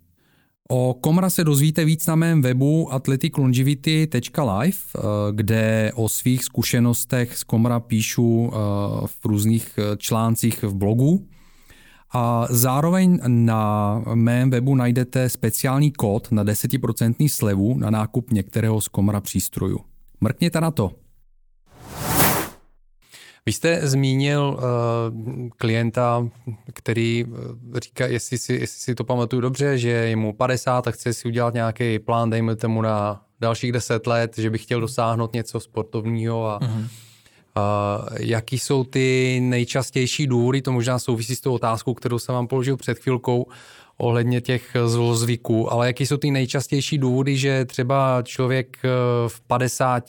O Komra se dozvíte víc na mém webu athleticlongivity.live, eh, kde o svých zkušenostech z Komra píšu eh, v různých eh, článcích v blogu. A zároveň na mém webu najdete speciální kód na 10% slevu na nákup některého z Komra přístrojů. Mrkněte na to. Vy jste zmínil uh, klienta, který eh, říká, jestli si, jestli si to pamatuju dobře, že je mu 50 a chce si udělat nějaký plán, dejme tomu na dalších 10 let, že by chtěl dosáhnout něco sportovního a uh-huh. Uh, jaký jsou ty nejčastější důvody, to možná souvisí s tou otázkou, kterou jsem vám položil před chvilkou, ohledně těch zlozvyků, ale jaký jsou ty nejčastější důvody, že třeba člověk eh, v 50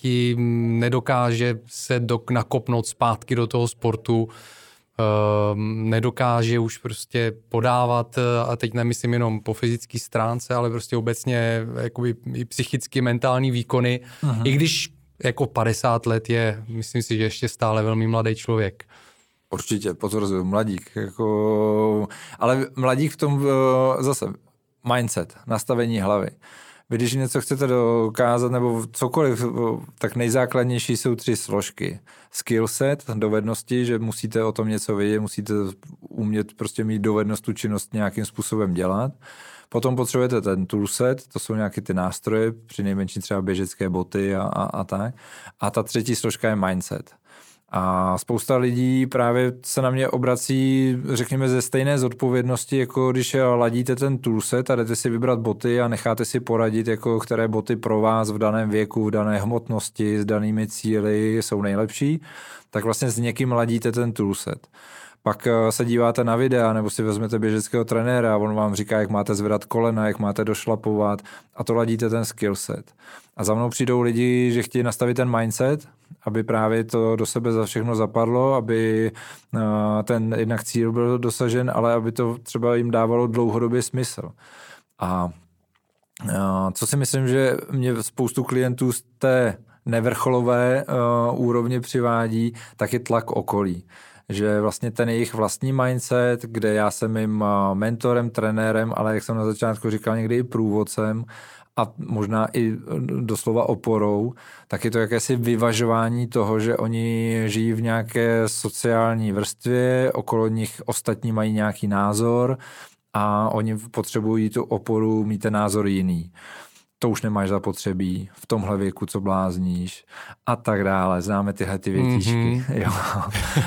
nedokáže se do, nakopnout zpátky do toho sportu, ehm, nedokáže už prostě podávat, eh, a teď nemyslím jenom po fyzické stránce, ale prostě obecně jakoby i psychicky mentální výkony, Aha. i když jako 50 let je, myslím si, že ještě stále velmi mladý člověk. Určitě, potvrzuju, mladík. Jako, ale mladík v tom eh, zase mindset, nastavení hlavy. Vy, když něco chcete dokázat nebo cokoliv, tak nejzákladnější jsou tři složky. Skill set, dovednosti, že musíte o tom něco vědět, musíte umět prostě mít dovednost tu činnost nějakým způsobem dělat. Potom potřebujete ten toolset, to jsou nějaké ty nástroje, při nejmenší třeba běžecké boty a, a, a tak. A ta třetí složka je mindset. A spousta lidí právě se na mě obrací, řekněme, ze stejné zodpovědnosti, jako když ladíte ten toolset a jdete si vybrat boty a necháte si poradit, jako které boty pro vás v daném věku, v dané hmotnosti, s danými cíly jsou nejlepší, tak vlastně s někým ladíte ten toolset. Pak eh, se díváte na videa nebo si vezmete běžeckého trenéra a on vám říká, jak máte zvedat kolena, jak máte došlapovat a to ladíte ten skill set. A za mnou přijdou lidi, že chtějí nastavit ten mindset, aby právě to do sebe za všechno zapadlo, aby eh, ten jednak cíl byl dosažen, ale aby to třeba jim dávalo dlouhodobě smysl. A eh, co si myslím, že mě spoustu klientů z té nevrcholové úrovně přivádí, tak je tlak okolí. Že vlastně ten jejich vlastní mindset, kde já jsem jim mentorem, trenérem, ale jak jsem na začátku říkal, někdy i průvodcem a možná i doslova oporou, tak je to jakési vyvažování toho, že oni žijí v nějaké sociální vrstvě, okolo nich ostatní mají nějaký názor a oni potřebují tu oporu mít ten názor jiný to už nemáš zapotřebí, v tomhle věku, co blázníš a tak dále. Známe tyhle ty větičky. Mm-hmm. (laughs) Jo.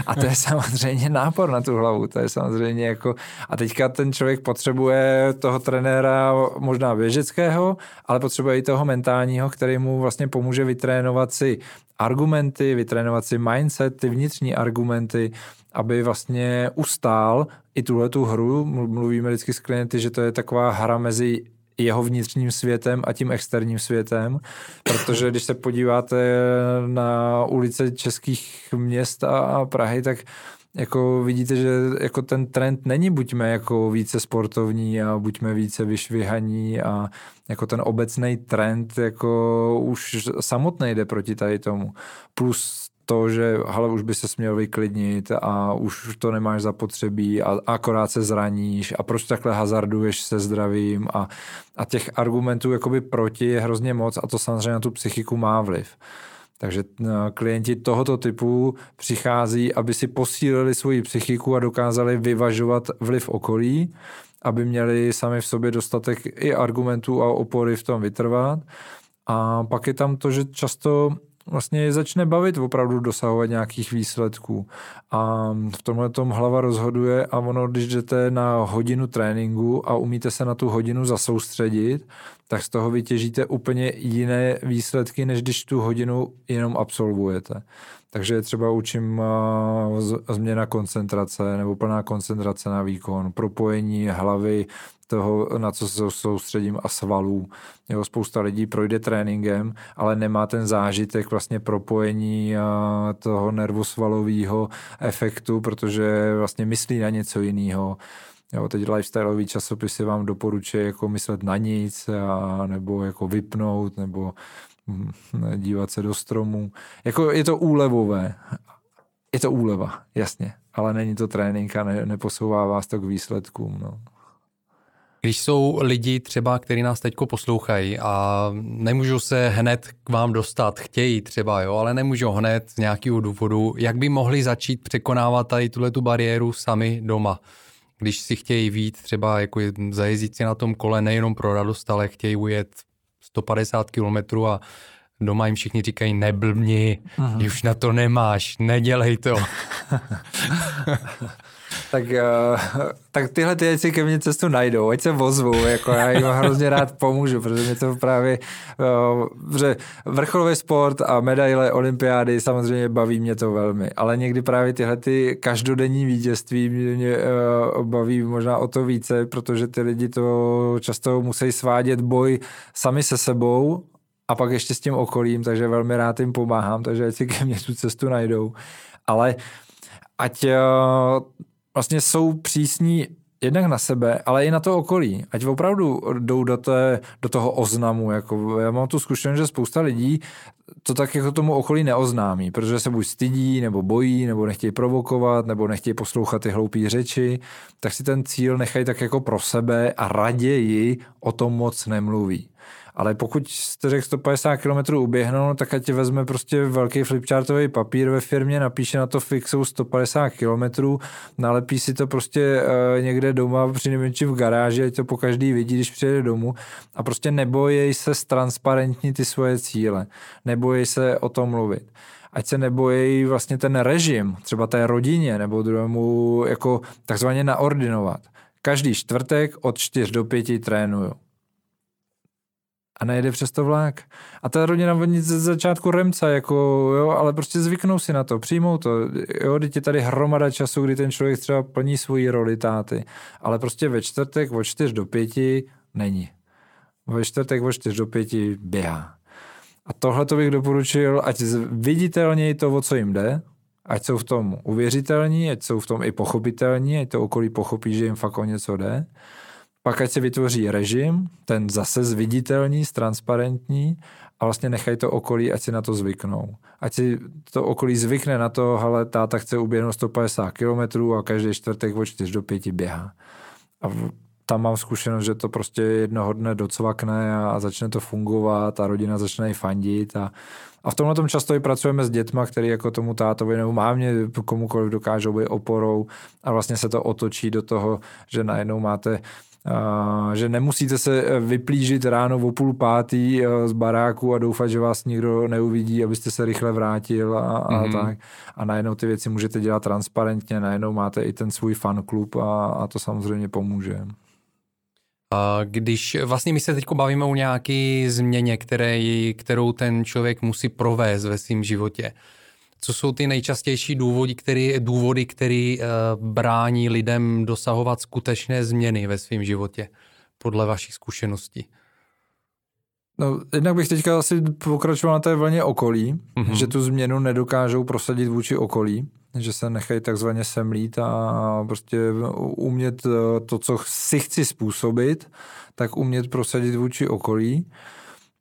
A to je samozřejmě nápor na tu hlavu. To je samozřejmě jako... A teďka ten člověk potřebuje toho trenéra možná běžeckého, ale potřebuje i toho mentálního, který mu vlastně pomůže vytrénovat si argumenty, vytrénovat si mindset, ty vnitřní argumenty, aby vlastně ustál i tuhle tu hru. Mluvíme vždycky s klienty, že to je taková hra mezi jeho vnitřním světem a tím externím světem, protože když se podíváte na ulice českých měst a Prahy, tak jako vidíte, že jako ten trend není buďme jako více sportovní a buďme více vyšvihaní a jako ten obecný trend jako už samotný jde proti tady tomu. Plus to, že hele, už by se směl vyklidnit a už to nemáš zapotřebí a akorát se zraníš a proč takhle hazarduješ se zdravím a, a těch argumentů jakoby proti je hrozně moc a to samozřejmě na tu psychiku má vliv. Takže eh, klienti tohoto typu přichází, aby si posílili svoji psychiku a dokázali vyvažovat vliv okolí, aby měli sami v sobě dostatek i argumentů a opory v tom vytrvat. A pak je tam to, že často vlastně začne bavit opravdu dosahovat nějakých výsledků. A v tomhle tom hlava rozhoduje a ono, když jdete na hodinu tréninku a umíte se na tu hodinu zasoustředit, tak z toho vytěžíte úplně jiné výsledky, než když tu hodinu jenom absolvujete. Takže třeba učím změna koncentrace nebo plná koncentrace na výkon, propojení hlavy toho, na co se soustředím a svalů. Jo, spousta lidí projde tréninkem, ale nemá ten zážitek vlastně propojení toho nervosvalového efektu, protože vlastně myslí na něco jiného. Jo, teď lifestyleový časopisy vám doporučuje jako myslet na nic, a, nebo jako vypnout, nebo hm, dívat se do stromů. Jako je to úlevové. Je to úleva, jasně, ale není to trénink a ne, neposouvá vás to k výsledkům. No. Když jsou lidi třeba, kteří nás teďko poslouchají a nemůžou se hned k vám dostat, chtějí třeba, jo, ale nemůžou hned z nějakého důvodu, jak by mohli začít překonávat tady tuhle tu bariéru sami doma? Když si chtějí vít třeba jako zajezdit si na tom kole nejenom pro radost, ale chtějí ujet 150 kilometrů a doma jim všichni říkají neblbni, uh-huh. už na to nemáš, nedělej to. (laughs) tak, uh, tak tyhle ty věci ke mně cestu najdou, ať se vozvu, jako já jim hrozně rád pomůžu, protože mě to právě, uh, že vrcholový sport a medaile, olympiády, samozřejmě baví mě to velmi, ale někdy právě tyhle ty každodenní vítězství mě, uh, baví možná o to více, protože ty lidi to často musí svádět boj sami se sebou, a pak ještě s tím okolím, takže velmi rád jim pomáhám, takže ať si ke mně tu cestu najdou. Ale ať vlastně jsou přísní jednak na sebe, ale i na to okolí. Ať opravdu jdou do, té, do toho oznamu. Jako já mám tu zkušenost, že spousta lidí to tak jako tomu okolí neoznámí, protože se buď stydí, nebo bojí, nebo nechtějí provokovat, nebo nechtějí poslouchat ty hloupé řeči, tak si ten cíl nechají tak jako pro sebe a raději o tom moc nemluví. Ale pokud jste řekl 150 km uběhnout, tak ať vezme prostě velký flipchartový papír ve firmě, napíše na to fixou 150 km, nalepí si to prostě uh, někde doma, při nejmenším v garáži, ať to po každý vidí, když přijede domů a prostě nebojej se transparentní ty svoje cíle. Nebojej se o tom mluvit ať se nebojí vlastně ten režim, třeba té rodině nebo druhému jako takzvaně naordinovat. Každý čtvrtek od 4 do 5 trénuju a nejde přes to vlak. A ta rodina oni ze začátku remca, jako, jo, ale prostě zvyknou si na to, přijmou to. Jo, teď je tady hromada času, kdy ten člověk třeba plní svoji roli táty, ale prostě ve čtvrtek od 4 do 5 není. Ve čtvrtek od 4 do 5 běhá. A tohle to bych doporučil, ať viditelněji to, o co jim jde, ať jsou v tom uvěřitelní, ať jsou v tom i pochopitelní, ať to okolí pochopí, že jim fakt o něco jde. Pak ať se vytvoří režim, ten zase zviditelní, transparentní a vlastně nechají to okolí, ať si na to zvyknou. Ať si to okolí zvykne na to, ale táta chce uběhnout 150 km a každý čtvrtek od 4 do 5 běhá. A tam mám zkušenost, že to prostě jednoho dne docvakne a, a začne to fungovat a rodina začne i fandit a, a v tomhle tom často i pracujeme s dětma, který jako tomu tátovi nebo mámě komukoliv dokážou být oporou a vlastně se to otočí do toho, že najednou máte že nemusíte se vyplížit ráno o půl pátý e, z baráku a doufat, že vás nikdo neuvidí, abyste se rychle vrátil a, a mm-hmm. tak. A najednou ty věci můžete dělat transparentně, najednou máte i ten svůj fanklub a, a to samozřejmě pomůže. Když vlastně my se teď bavíme o nějaké změně, které, kterou ten člověk musí provést ve svém životě, co jsou ty nejčastější důvody, který, důvody, které uh, brání lidem dosahovat skutečné změny ve svém životě, podle vašich zkušeností? No, jednak bych teďka asi pokračoval na té vlně okolí, mm-hmm. že tu změnu nedokážou prosadit vůči okolí, že se nechají takzvaně semlít a prostě umět eh, to, co si chci způsobit, tak umět prosadit vůči okolí.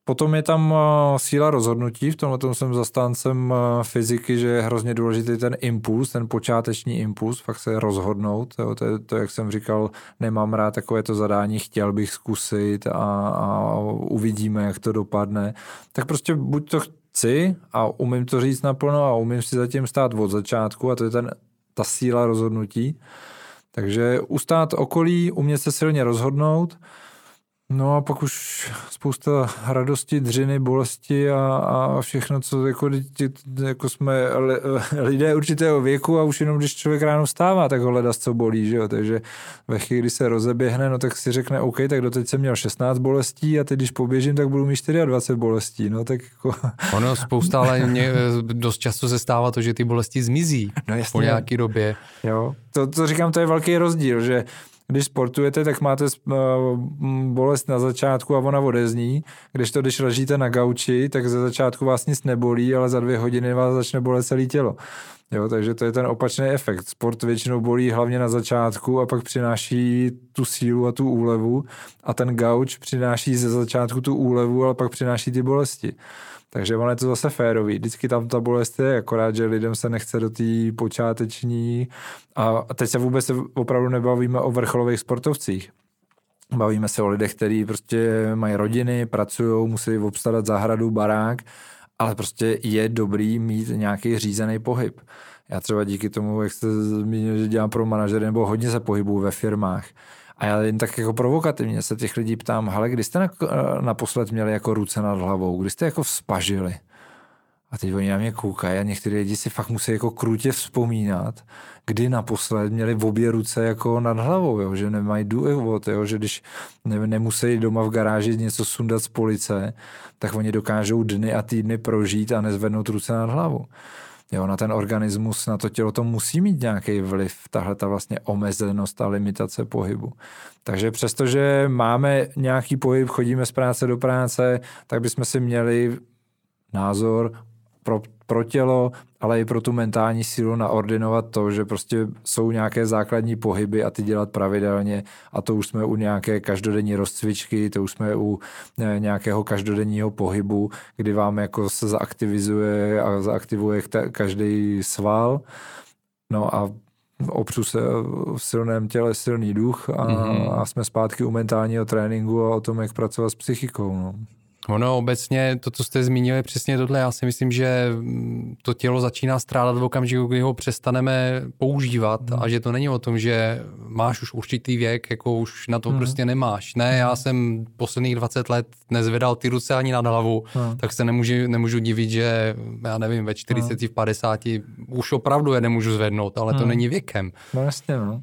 Potom je tam eh, síla rozhodnutí, v tomhle tom jsem zastáncem eh, fyziky, že je hrozně důležitý ten impuls, ten počáteční impuls, fakt se rozhodnout. Jo, to je to, jak jsem říkal, nemám rád takové to zadání, chtěl bych zkusit a, a uvidíme, jak to dopadne. Tak prostě buď to chci a umím to říct naplno a umím si zatím stát od začátku a to je ten, ta síla rozhodnutí. Takže ustát okolí, umět se silně rozhodnout – No a pak už spousta radosti, dřiny, bolesti a, a všechno, co jako, jako jsme lidé určitého věku a už jenom když člověk ráno stává, tak ho ledas co bolí, že jo? takže ve chvíli, kdy se rozeběhne, no tak si řekne, OK, tak doteď jsem měl 16 bolestí a teď když poběžím, tak budu mít 24 bolestí, no tak jako... (laughs) Ono spousta, ale mě dost často se stává to, že ty bolesti zmizí no, jasně. po nějaký době. Jo, to, to říkám, to je velký rozdíl, že když sportujete, tak máte eh, bolest na začátku a ona odezní, když to, když ležíte na gauči, tak ze začátku vás nic nebolí, ale za dvě hodiny vás začne bolet celé tělo. Jo, takže to je ten opačný efekt. Sport většinou bolí hlavně na začátku a pak přináší tu sílu a tu úlevu a ten gauč přináší ze začátku tu úlevu, ale pak přináší ty bolesti. Takže ono je to zase férový. Vždycky tam ta bolest je, akorát, že lidem se nechce do té počáteční. A teď se vůbec opravdu nebavíme o vrcholových sportovcích. Bavíme se o lidech, kteří prostě mají rodiny, pracují, musí obstarat zahradu, barák, ale prostě je dobrý mít nějaký řízený pohyb. Já třeba díky tomu, jak jste zmínil, že dělám pro manažery, nebo hodně se pohybuju ve firmách, a já jen tak jako provokativně se těch lidí ptám, hele, kdy jste naposled měli jako ruce nad hlavou, kdy jste jako vzpažili? A teď oni na mě koukají a někteří lidi si fakt musí jako krutě vzpomínat, kdy naposled měli v obě ruce jako nad hlavou, jo, že nemají důvod, jo, že když ne, nemusí doma v garáži něco sundat z police, tak oni dokážou dny a týdny prožít a nezvednout ruce nad hlavu. Jo, na ten organismus, na to tělo to musí mít nějaký vliv, tahle ta vlastně omezenost a limitace pohybu. Takže přestože máme nějaký pohyb, chodíme z práce do práce, tak bychom si měli názor pro, pro tělo, ale i pro tu mentální sílu naordinovat to, že prostě jsou nějaké základní pohyby a ty dělat pravidelně a to už jsme u nějaké každodenní rozcvičky, to už jsme u eh, nějakého každodenního pohybu, kdy vám jako se zaaktivizuje a zaaktivuje každý sval. No a opřu se v silném těle silný duch a, mm-hmm. a jsme zpátky u mentálního tréninku a o tom, jak pracovat s psychikou. No. Ono obecně, to, co jste zmínili, je přesně tohle. Já si myslím, že to tělo začíná strádat v okamžiku, kdy ho přestaneme používat hmm. a že to není o tom, že máš už určitý věk, jako už na to hmm. prostě nemáš. Ne, já hmm. jsem posledních 20 let nezvedal ty ruce ani nad hlavu, hmm. tak se nemůžu, nemůžu divit, že já nevím, ve 40, hmm. v 50 už opravdu je nemůžu zvednout, ale hmm. to není věkem. No jasně, no.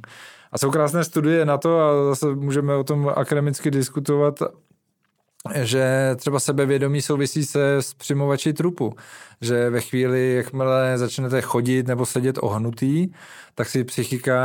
A jsou krásné studie na to a zase můžeme o tom akademicky diskutovat že třeba sebevědomí souvisí se s přimovači trupu. Že ve chvíli, jakmile začnete chodit nebo sedět ohnutý, tak si psychika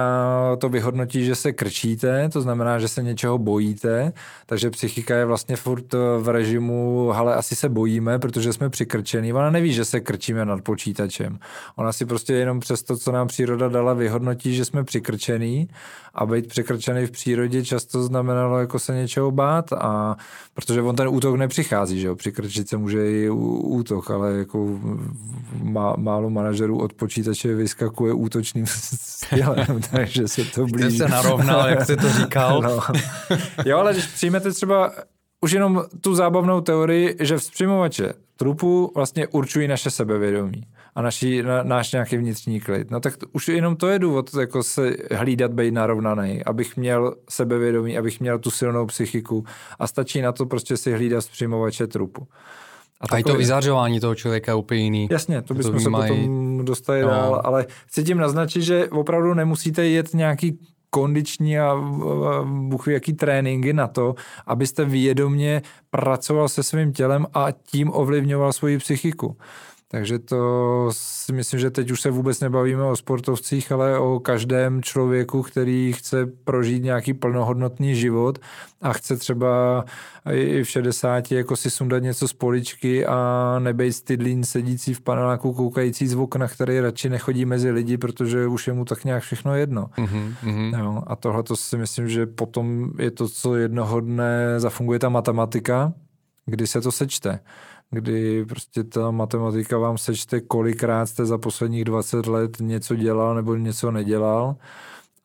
to vyhodnotí, že se krčíte, to znamená, že se něčeho bojíte, takže psychika je vlastně furt v režimu, ale asi se bojíme, protože jsme přikrčený. Ona neví, že se krčíme nad počítačem. Ona si prostě jenom přes to, co nám příroda dala, vyhodnotí, že jsme přikrčený a být přikrčený v přírodě často znamenalo jako se něčeho bát a protože on ten útok nepřichází, že jo, přikrčit se může i útok, ale jako má, málo manažerů od počítače vyskakuje útočným (laughs) stylem, (laughs) takže se to blíží. Jste se narovnal, jak jste to říkal. (laughs) no. Jo, ale když přijmete třeba už jenom tu zábavnou teorii, že vzpřimovače trupu vlastně určují naše sebevědomí a naši, na, náš nějaký vnitřní klid. No tak to, už jenom to je důvod jako se hlídat, být narovnaný, abych měl sebevědomí, abych měl tu silnou psychiku a stačí na to prostě si hlídat vzpřimovače trupu. A, a i to vyzařování toho člověka je úplně jiný. Jasně, to bychom to se potom dostali no. dál, ale chci tím naznačit, že opravdu nemusíte jet nějaký kondiční a bůh jaký tréninky na to, abyste vědomě pracoval se svým tělem a tím ovlivňoval svoji psychiku. Takže to si myslím, že teď už se vůbec nebavíme o sportovcích, ale o každém člověku, který chce prožít nějaký plnohodnotný život a chce třeba i v 60 jako si sundat něco z poličky a nebejt stydlín sedící v paneláku, koukající z okna, který radši nechodí mezi lidi, protože už je mu tak nějak všechno jedno. Mm-hmm. Jo, a tohle to si myslím, že potom je to, co jednoho dne zafunguje ta matematika, kdy se to sečte kdy prostě ta matematika vám sečte, kolikrát jste za posledních 20 let něco dělal nebo něco nedělal.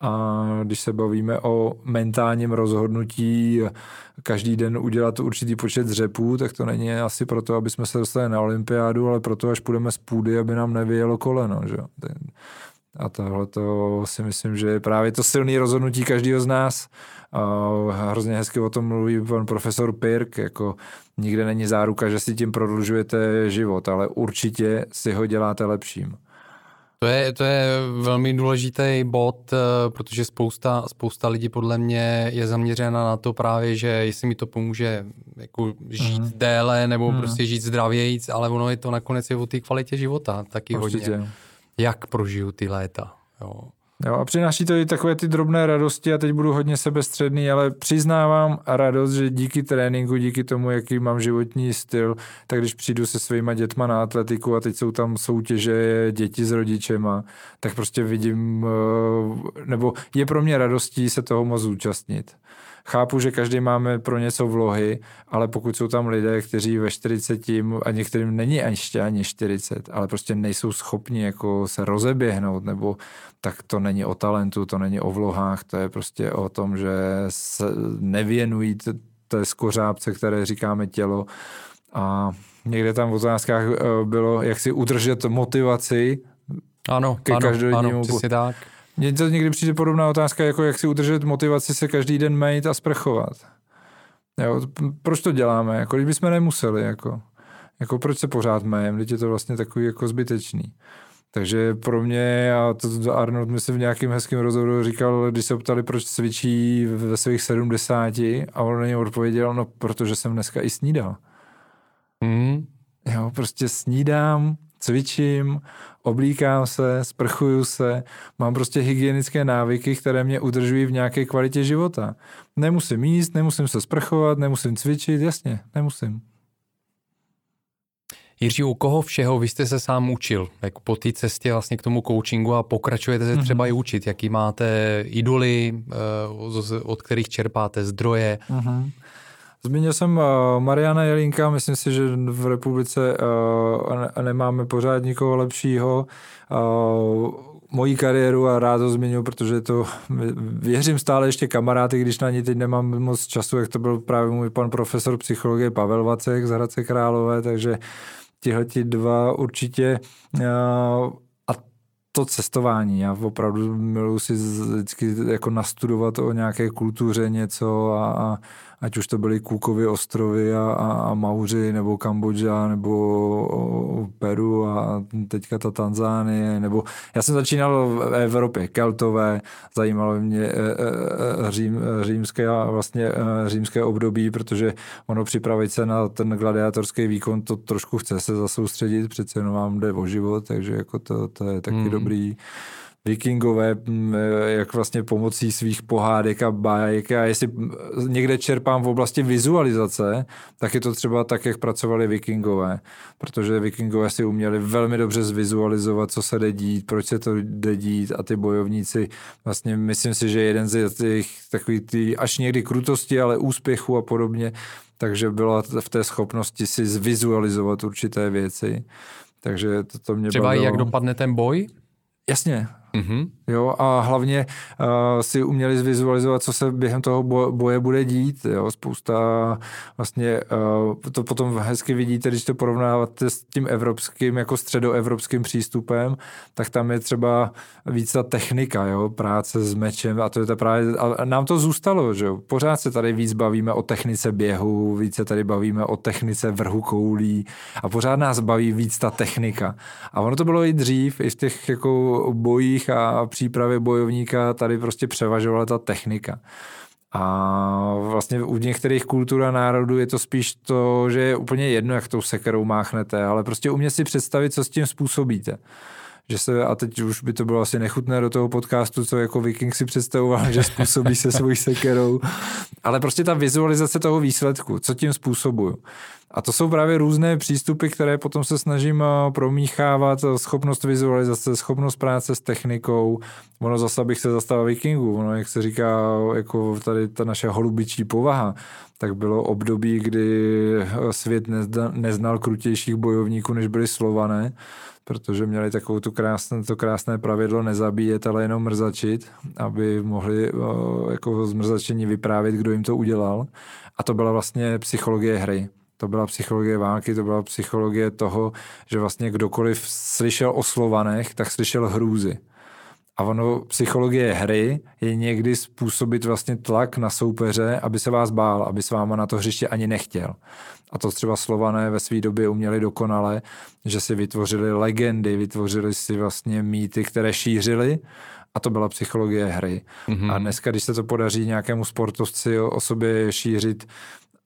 A když se bavíme o mentálním rozhodnutí každý den udělat určitý počet dřepů, tak to není asi proto, aby jsme se dostali na olympiádu, ale proto, až půjdeme z půdy, aby nám nevyjelo koleno. Že? A tohle to si myslím, že je právě to silné rozhodnutí každého z nás. A hrozně hezky o tom mluví pan profesor Pirk, jako nikde není záruka, že si tím prodlužujete život, ale určitě si ho děláte lepším. To je, to je velmi důležitý bod, eh, protože spousta, spousta lidí podle mě je zaměřena na to právě, že jestli mi to pomůže jako žít mm. déle nebo mm. prostě žít zdravějíc, ale ono je to nakonec je o té kvalitě života taky Určitě. hodně. Jak prožiju ty léta. Jo. Jo, a přináší to i takové ty drobné radosti a teď budu hodně sebestředný, ale přiznávám radost, že díky tréninku, díky tomu, jaký mám životní styl, tak když přijdu se svýma dětma na atletiku a teď jsou tam soutěže děti s rodičema, tak prostě vidím, eh, nebo je pro mě radostí se toho moc zúčastnit. Chápu, že každý máme pro něco vlohy, ale pokud jsou tam lidé, kteří ve 40 a některým není ještě ani 40, ale prostě nejsou schopni jako se rozeběhnout, nebo tak to není o talentu, to není o vlohách, to je prostě o tom, že se nevěnují té skořápce, které říkáme tělo. A někde tam v otázkách eh, bylo, jak si udržet motivaci ano, ke ano, ano, přesně tak mně to někdy přijde podobná otázka, jako jak si udržet motivaci se každý den mít a sprchovat. Jo, proč to děláme? Jako, když bychom nemuseli, jako, jako proč se pořád méjem, když je to vlastně takový jako zbytečný. Takže pro mě, a to Arnold mi se v nějakém hezkém rozhovoru říkal, když se ptali, proč cvičí ve svých 70 a on na něj odpověděl, no protože jsem dneska i snídal. Mm. Jo, prostě snídám, cvičím, oblíkám se, sprchuju se, mám prostě hygienické návyky, které mě udržují v nějaké kvalitě života. Nemusím jíst, nemusím se sprchovat, nemusím cvičit, jasně, nemusím. Jiří, u koho všeho vy jste se sám učil, jako po té cestě vlastně k tomu coachingu a pokračujete se třeba mm-hmm. i učit, jaký máte idoly, eh, od kterých čerpáte zdroje. Mm-hmm. Zmínil jsem uh, Mariana Jelinka, myslím si, že v republice uh, nemáme pořád nikoho lepšího. Uh, moji kariéru a rád to zmiňuji, protože to věřím stále ještě kamarády, když na ní teď nemám moc času, jak to byl právě můj pan profesor psychologie Pavel Vacek z Hradce Králové, takže tihle dva určitě a to cestování. Já opravdu miluji si vždycky jako nastudovat o nějaké kultuře něco a, a ať už to byly Kůkovy ostrovy a, a, a Mauři, nebo Kambodža, nebo Peru a teďka ta Tanzánie, nebo já jsem začínal v Evropě, Keltové, zajímalo mě e, e, e, řím, římské, vlastně římské období, protože ono připravit se na ten gladiátorský výkon, to trošku chce se zasoustředit, přece jenom vám jde o život, takže jako to, to je taky hmm. dobrý vikingové, jak vlastně pomocí svých pohádek a bájek a jestli někde čerpám v oblasti vizualizace, tak je to třeba tak, jak pracovali vikingové, protože vikingové si uměli velmi dobře zvizualizovat, co se jde dít, proč se to jde dít a ty bojovníci, vlastně myslím si, že jeden z těch takových ty až někdy krutosti, ale úspěchu a podobně, takže byla v té schopnosti si zvizualizovat určité věci. Takže to, to mě Třeba bavilo. jak dopadne ten boj? Jasně, Mm-hmm. Jo, a hlavně uh, si uměli zvizualizovat, co se během toho boje bude dít. Jo. Spousta vlastně uh, to potom hezky vidíte, když to porovnáváte s tím evropským, jako středoevropským přístupem, tak tam je třeba víc ta technika, jo, práce s mečem a to je to právě, a nám to zůstalo, že jo. Pořád se tady víc bavíme o technice běhu, víc se tady bavíme o technice vrhu koulí a pořád nás baví víc ta technika. A ono to bylo i dřív, i v těch jako bojích bojích a přípravě bojovníka tady prostě převažovala ta technika. A vlastně u některých kultur a národů je to spíš to, že je úplně jedno, jak tou sekerou máchnete, ale prostě umět si představit, co s tím způsobíte že se, a teď už by to bylo asi nechutné do toho podcastu, co jako Viking si představoval, že způsobí se svojí sekerou, ale prostě ta vizualizace toho výsledku, co tím způsobuju. A to jsou právě různé přístupy, které potom se snažím eh, promíchávat, schopnost vizualizace, schopnost práce s technikou. Ono zase bych se zastal vikingů, ono, jak se říká, jako tady ta naše holubičí povaha, tak bylo období, kdy svět neznal krutějších bojovníků, než byli slované protože měli takovou tu krásné, to krásné pravidlo nezabíjet, ale jenom mrzačit, aby mohli jako zmrzačení vyprávět, kdo jim to udělal. A to byla vlastně psychologie hry. To byla psychologie války, to byla psychologie toho, že vlastně kdokoliv slyšel o Slovanech, tak slyšel hrůzy. A ono, psychologie hry je někdy způsobit vlastně tlak na soupeře, aby se vás bál, aby s váma na to hřiště ani nechtěl. A to třeba Slované ve své době uměli dokonale, že si vytvořili legendy, vytvořili si vlastně mýty, které šířili a to byla psychologie hry. Mm-hmm. A dneska, když se to podaří nějakému sportovci o, o sobě šířit,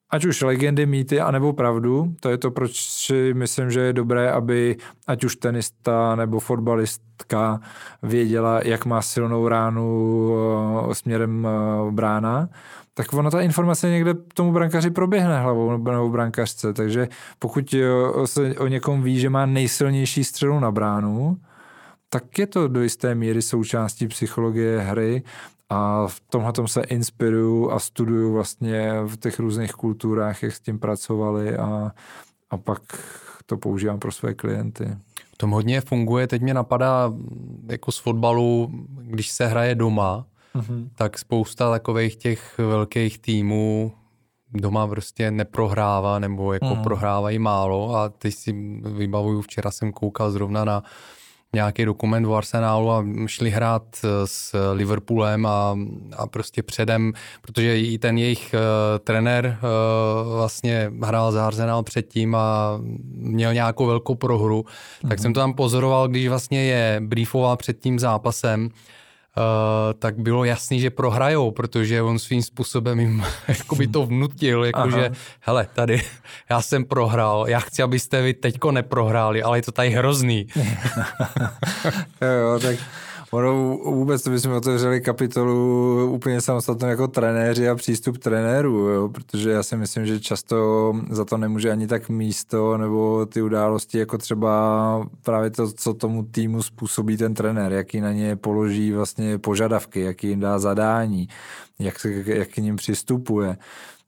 ať už legendy, mýty, anebo pravdu. To je to, proč si myslím, že je dobré, aby ať už tenista nebo fotbalistka věděla, jak má silnou ránu eh, směrem eh, brána, tak ona ta informace někde tomu brankaři proběhne hlavou nebo brankařce. Takže pokud eh, se o někom ví, že má nejsilnější střelu na bránu, tak je to do jisté míry součástí psychologie hry a v tomhle se inspiruju a studuju vlastně v těch různých kulturách, jak s tím pracovali a, a pak to používám pro své klienty. V tom hodně funguje, teď mě napadá jako z fotbalu, když se hraje doma, mm-hmm. tak spousta takových těch velkých týmů doma prostě neprohrává nebo jako mm. prohrávají málo a teď si vybavuju, včera jsem koukal zrovna na nějaký dokument o Arsenálu a šli hrát eh, s Liverpoolem a, a prostě předem, protože i ten jejich uh, trenér uh, vlastně hrál za Arsenal předtím a měl nějakou velkou prohru, mm-hmm. tak mhm. jsem to tam pozoroval, když vlastně je briefoval před tím zápasem, Uh, tak bylo jasný, že prohrajou, protože on svým způsobem jim (laughs) jakoby to vnutil, jakože hele, tady (laughs) já jsem prohrál, já chci, abyste vy teďko neprohráli, ale je to tady hrozný. (laughs) jo, tak Ono vůbec to bychom otevřeli kapitolu úplně samostatnou jako trenéři a přístup trenérů, jo? protože já si myslím, že často za to nemůže ani tak místo nebo ty události, jako třeba právě to, co tomu týmu způsobí ten trenér, jaký na ně položí vlastně požadavky, jaký jim dá zadání, jak, jak k ním přistupuje.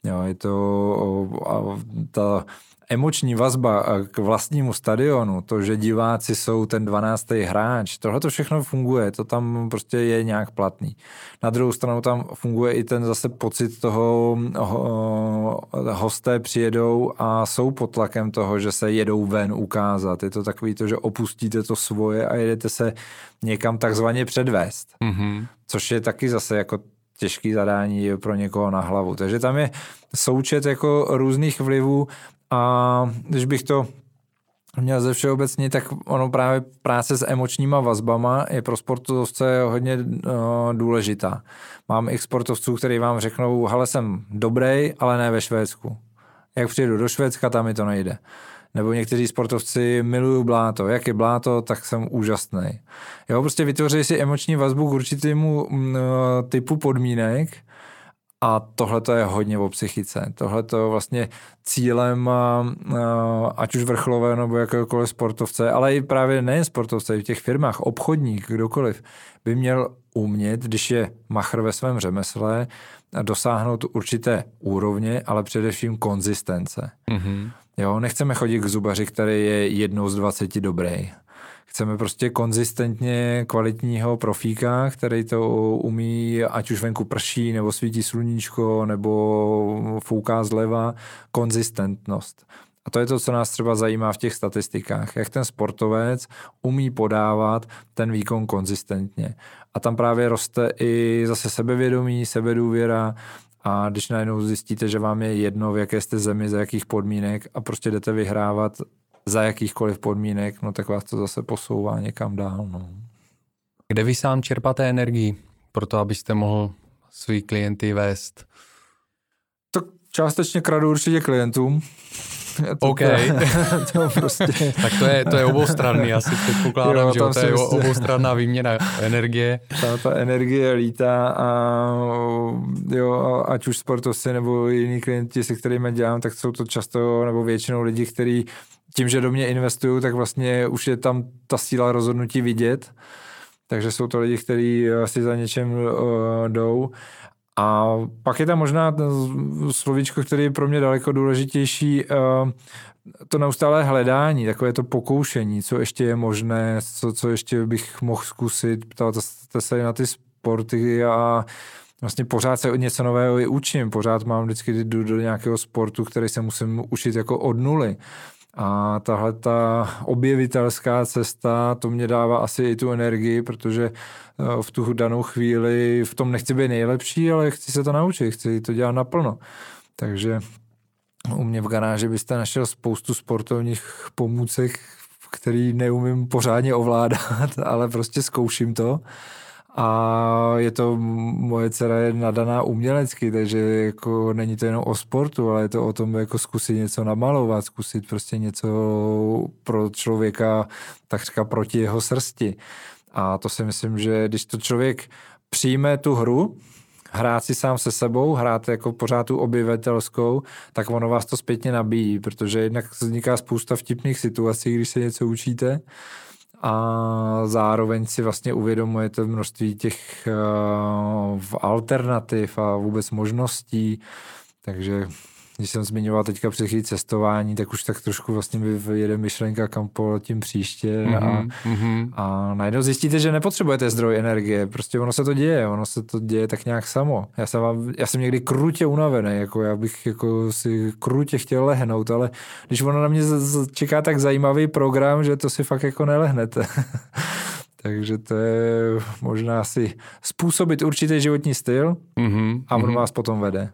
Jo, je to a ta emoční vazba k vlastnímu stadionu, to, že diváci jsou ten 12. hráč, tohle to všechno funguje, to tam prostě je nějak platný. Na druhou stranu tam funguje i ten zase pocit toho, hosté přijedou a jsou pod tlakem toho, že se jedou ven ukázat. Je to takový to, že opustíte to svoje a jedete se někam takzvaně předvést. Mm-hmm. Což je taky zase jako těžký zadání pro někoho na hlavu. Takže tam je součet jako různých vlivů a když bych to měl ze všeobecně, tak ono právě práce s emočníma vazbama je pro sportovce hodně uh, důležitá. Mám i sportovců, kteří vám řeknou, hele, jsem dobrý, ale ne ve Švédsku. Jak přijedu do Švédska, tam mi to nejde. Nebo někteří sportovci milují bláto. Jak je bláto, tak jsem úžasný. Jo, prostě vytvoří si emoční vazbu k určitému uh, typu podmínek, a tohle to je hodně o psychice. Tohle to vlastně cílem, ať už vrcholové nebo jakéhokoliv sportovce, ale i právě nejen sportovce, i v těch firmách, obchodník, kdokoliv, by měl umět, když je machr ve svém řemesle, dosáhnout určité úrovně, ale především konzistence. Mm-hmm. Jo, nechceme chodit k zubaři, který je jednou z 20 dobrý. Chceme prostě konzistentně kvalitního profíka, který to umí, ať už venku prší, nebo svítí sluníčko, nebo fouká zleva, konzistentnost. A to je to, co nás třeba zajímá v těch statistikách, jak ten sportovec umí podávat ten výkon konzistentně. A tam právě roste i zase sebevědomí, sebedůvěra, a když najednou zjistíte, že vám je jedno, v jaké jste zemi, za jakých podmínek a prostě jdete vyhrávat za jakýchkoliv podmínek, no tak vás to zase posouvá někam dál. No. Kde vy sám čerpáte energii pro to, abyste mohl svý klienty vést? To částečně kradu určitě klientům. (laughs) To, OK. (laughs) to prostě... tak to je, to je oboustranný, asi předpokládám, jo, že to je prostě... oboustranná výměna energie. Ta, ta energie lítá a jo, ať už sportovci nebo jiní klienti, se kterými dělám, tak jsou to často nebo většinou lidi, kteří tím, že do mě investují, tak vlastně už je tam ta síla rozhodnutí vidět. Takže jsou to lidi, kteří asi za něčem uh, jdou. A pak je tam možná slovíčko, který je pro mě daleko důležitější, uh, to neustálé hledání, takové to pokoušení, co ještě je možné, co, co ještě bych mohl zkusit, ptáte se na ty sporty a vlastně pořád se něco nového i učím, pořád mám vždycky jdu do nějakého sportu, který se musím učit jako od nuly. A tahle ta objevitelská cesta, to mě dává asi i tu energii, protože eh, v tu danou chvíli v tom nechci být nejlepší, ale chci se to naučit, chci to dělat naplno. Takže u mě v garáži byste našel spoustu sportovních pomůcek, který neumím pořádně ovládat, (laughs) ale prostě zkouším to a je to, moje dcera je nadaná umělecky, takže jako není to jenom o sportu, ale je to o tom jako zkusit něco namalovat, zkusit prostě něco pro člověka takřka proti jeho srsti. A to si myslím, že když to člověk přijme tu hru, hrát si sám se sebou, hrát jako pořád tu objevitelskou, tak ono vás to zpětně nabíjí, protože jednak vzniká spousta vtipných situací, když se něco učíte, a zároveň si vlastně uvědomujete množství těch uh, alternativ a vůbec možností, takže když jsem zmiňoval teďka před chvíli cestování, tak už tak trošku vlastně mi vyjede myšlenka, kam poletím příště mm-hmm, a, mm-hmm. a najednou zjistíte, že nepotřebujete zdroj energie, prostě ono se to děje, ono se to děje tak nějak samo. Já jsem, vám, já jsem někdy krutě unavený, jako já bych jako si krutě chtěl lehnout, ale když ono na mě čeká tak zajímavý program, že to si fakt jako nelehnete. (laughs) Takže to je možná si způsobit určitý životní styl mm-hmm, a on mm-hmm. vás potom vede.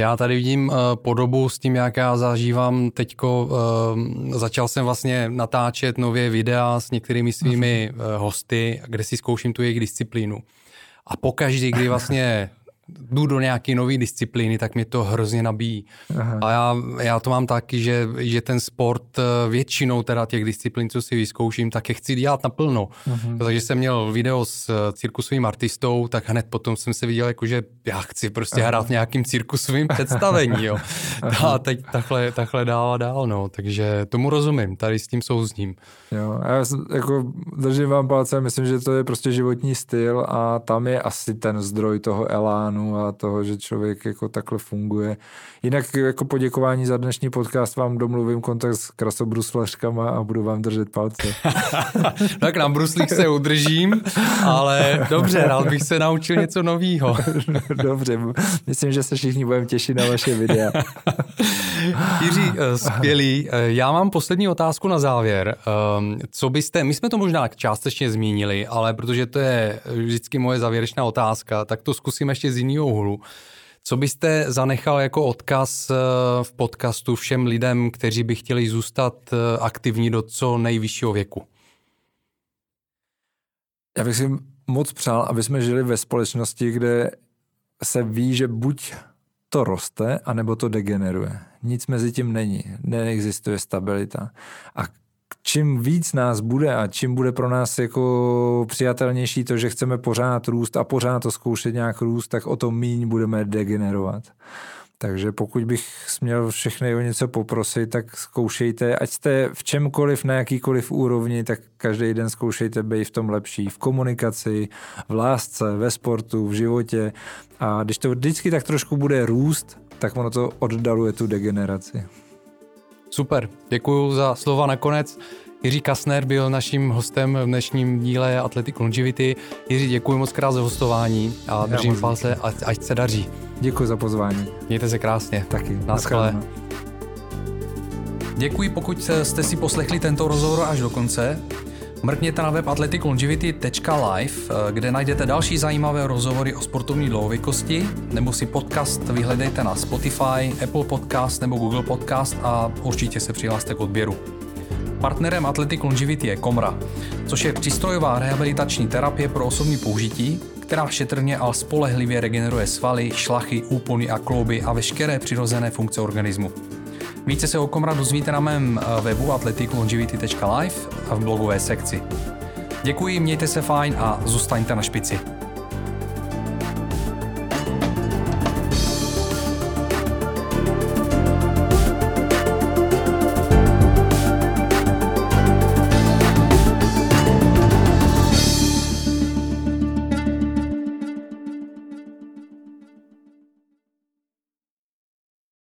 Já tady vidím uh, podobu s tím, jak já zažívám teďko. Uh, začal jsem vlastně natáčet nově videa s některými svými uh, hosty, kde si zkouším tu jejich disciplínu. A pokaždý, kdy vlastně jdu do nějaké nové disciplíny, tak mě to hrozně nabíjí. Aha. A já, já to mám taky, že, že ten sport eh, většinou teda těch disciplín, co si vyzkouším, tak je chci dělat naplno. Aha. Takže jsem měl video s eh, cirkusovým artistou, tak hned potom jsem se viděl, jako, že já chci prostě Aha. hrát v nějakým cirkusovým představení. Jo. (laughs) A teď takhle, takhle dál a dál. No. Takže tomu rozumím, tady s tím souzním. Jo, já jako držím vám palce, myslím, že to je prostě životní styl a tam je asi ten zdroj toho elánu a toho, že člověk jako takhle funguje. Jinak jako poděkování za dnešní podcast vám domluvím kontakt s krasobruslařkama a budu vám držet palce. (laughs) tak na bruslích se udržím, ale dobře, rád bych se naučil něco nového. (laughs) dobře, myslím, že se všichni budeme těšit na vaše videa. (laughs) Jiří, eh, skvělý. Eh, já mám poslední otázku na závěr. Ehm, co byste, my jsme to možná částečně zmínili, ale protože to je vždycky moje závěrečná otázka, tak to zkusím ještě z jiného úhlu. Co byste zanechal jako odkaz eh, v podcastu všem lidem, kteří by chtěli zůstat aktivní do co nejvyššího věku? Já bych si moc přál, aby jsme žili ve společnosti, kde se ví, že buď to roste, anebo to degeneruje. Nic mezi tím není. Neexistuje stabilita. A čím víc nás bude a čím bude pro nás jako přijatelnější to, že chceme pořád růst a pořád to zkoušet nějak růst, tak o to míň budeme degenerovat. Takže pokud bych směl všechny o něco poprosit, tak zkoušejte, ať jste v čemkoliv, na jakýkoliv úrovni, tak každý den zkoušejte být v tom lepší, v komunikaci, v lásce, ve sportu, v životě. A když to vždycky tak trošku bude růst, tak ono to oddaluje tu degeneraci. Super, děkuji za slova nakonec. Jiří Kasner byl naším hostem v dnešním díle Athletic Longevity. Jiří, děkuji moc krát za hostování a držím palce, ať, ať se daří. Děkuji za pozvání. Mějte se krásně. Taky. Naschle. Děkuji, pokud jste si poslechli tento rozhovor až do konce. Mrkněte na web athleticlongevity.live, kde najdete další zajímavé rozhovory o sportovní dlouhověkosti, nebo si podcast vyhledejte na Spotify, Apple Podcast nebo Google Podcast a určitě se přihlaste k odběru. Partnerem Athletic Longevity je Komra, což je přístrojová rehabilitační terapie pro osobní použití, která šetrně a spolehlivě regeneruje svaly, šlachy, úpony a klouby a veškeré přirozené funkce organismu. Více se o Komra dozvíte na mém eh, webu athleticlongevity.live a v blogové sekci. Děkuji, mějte se fajn a zůstaňte na špici.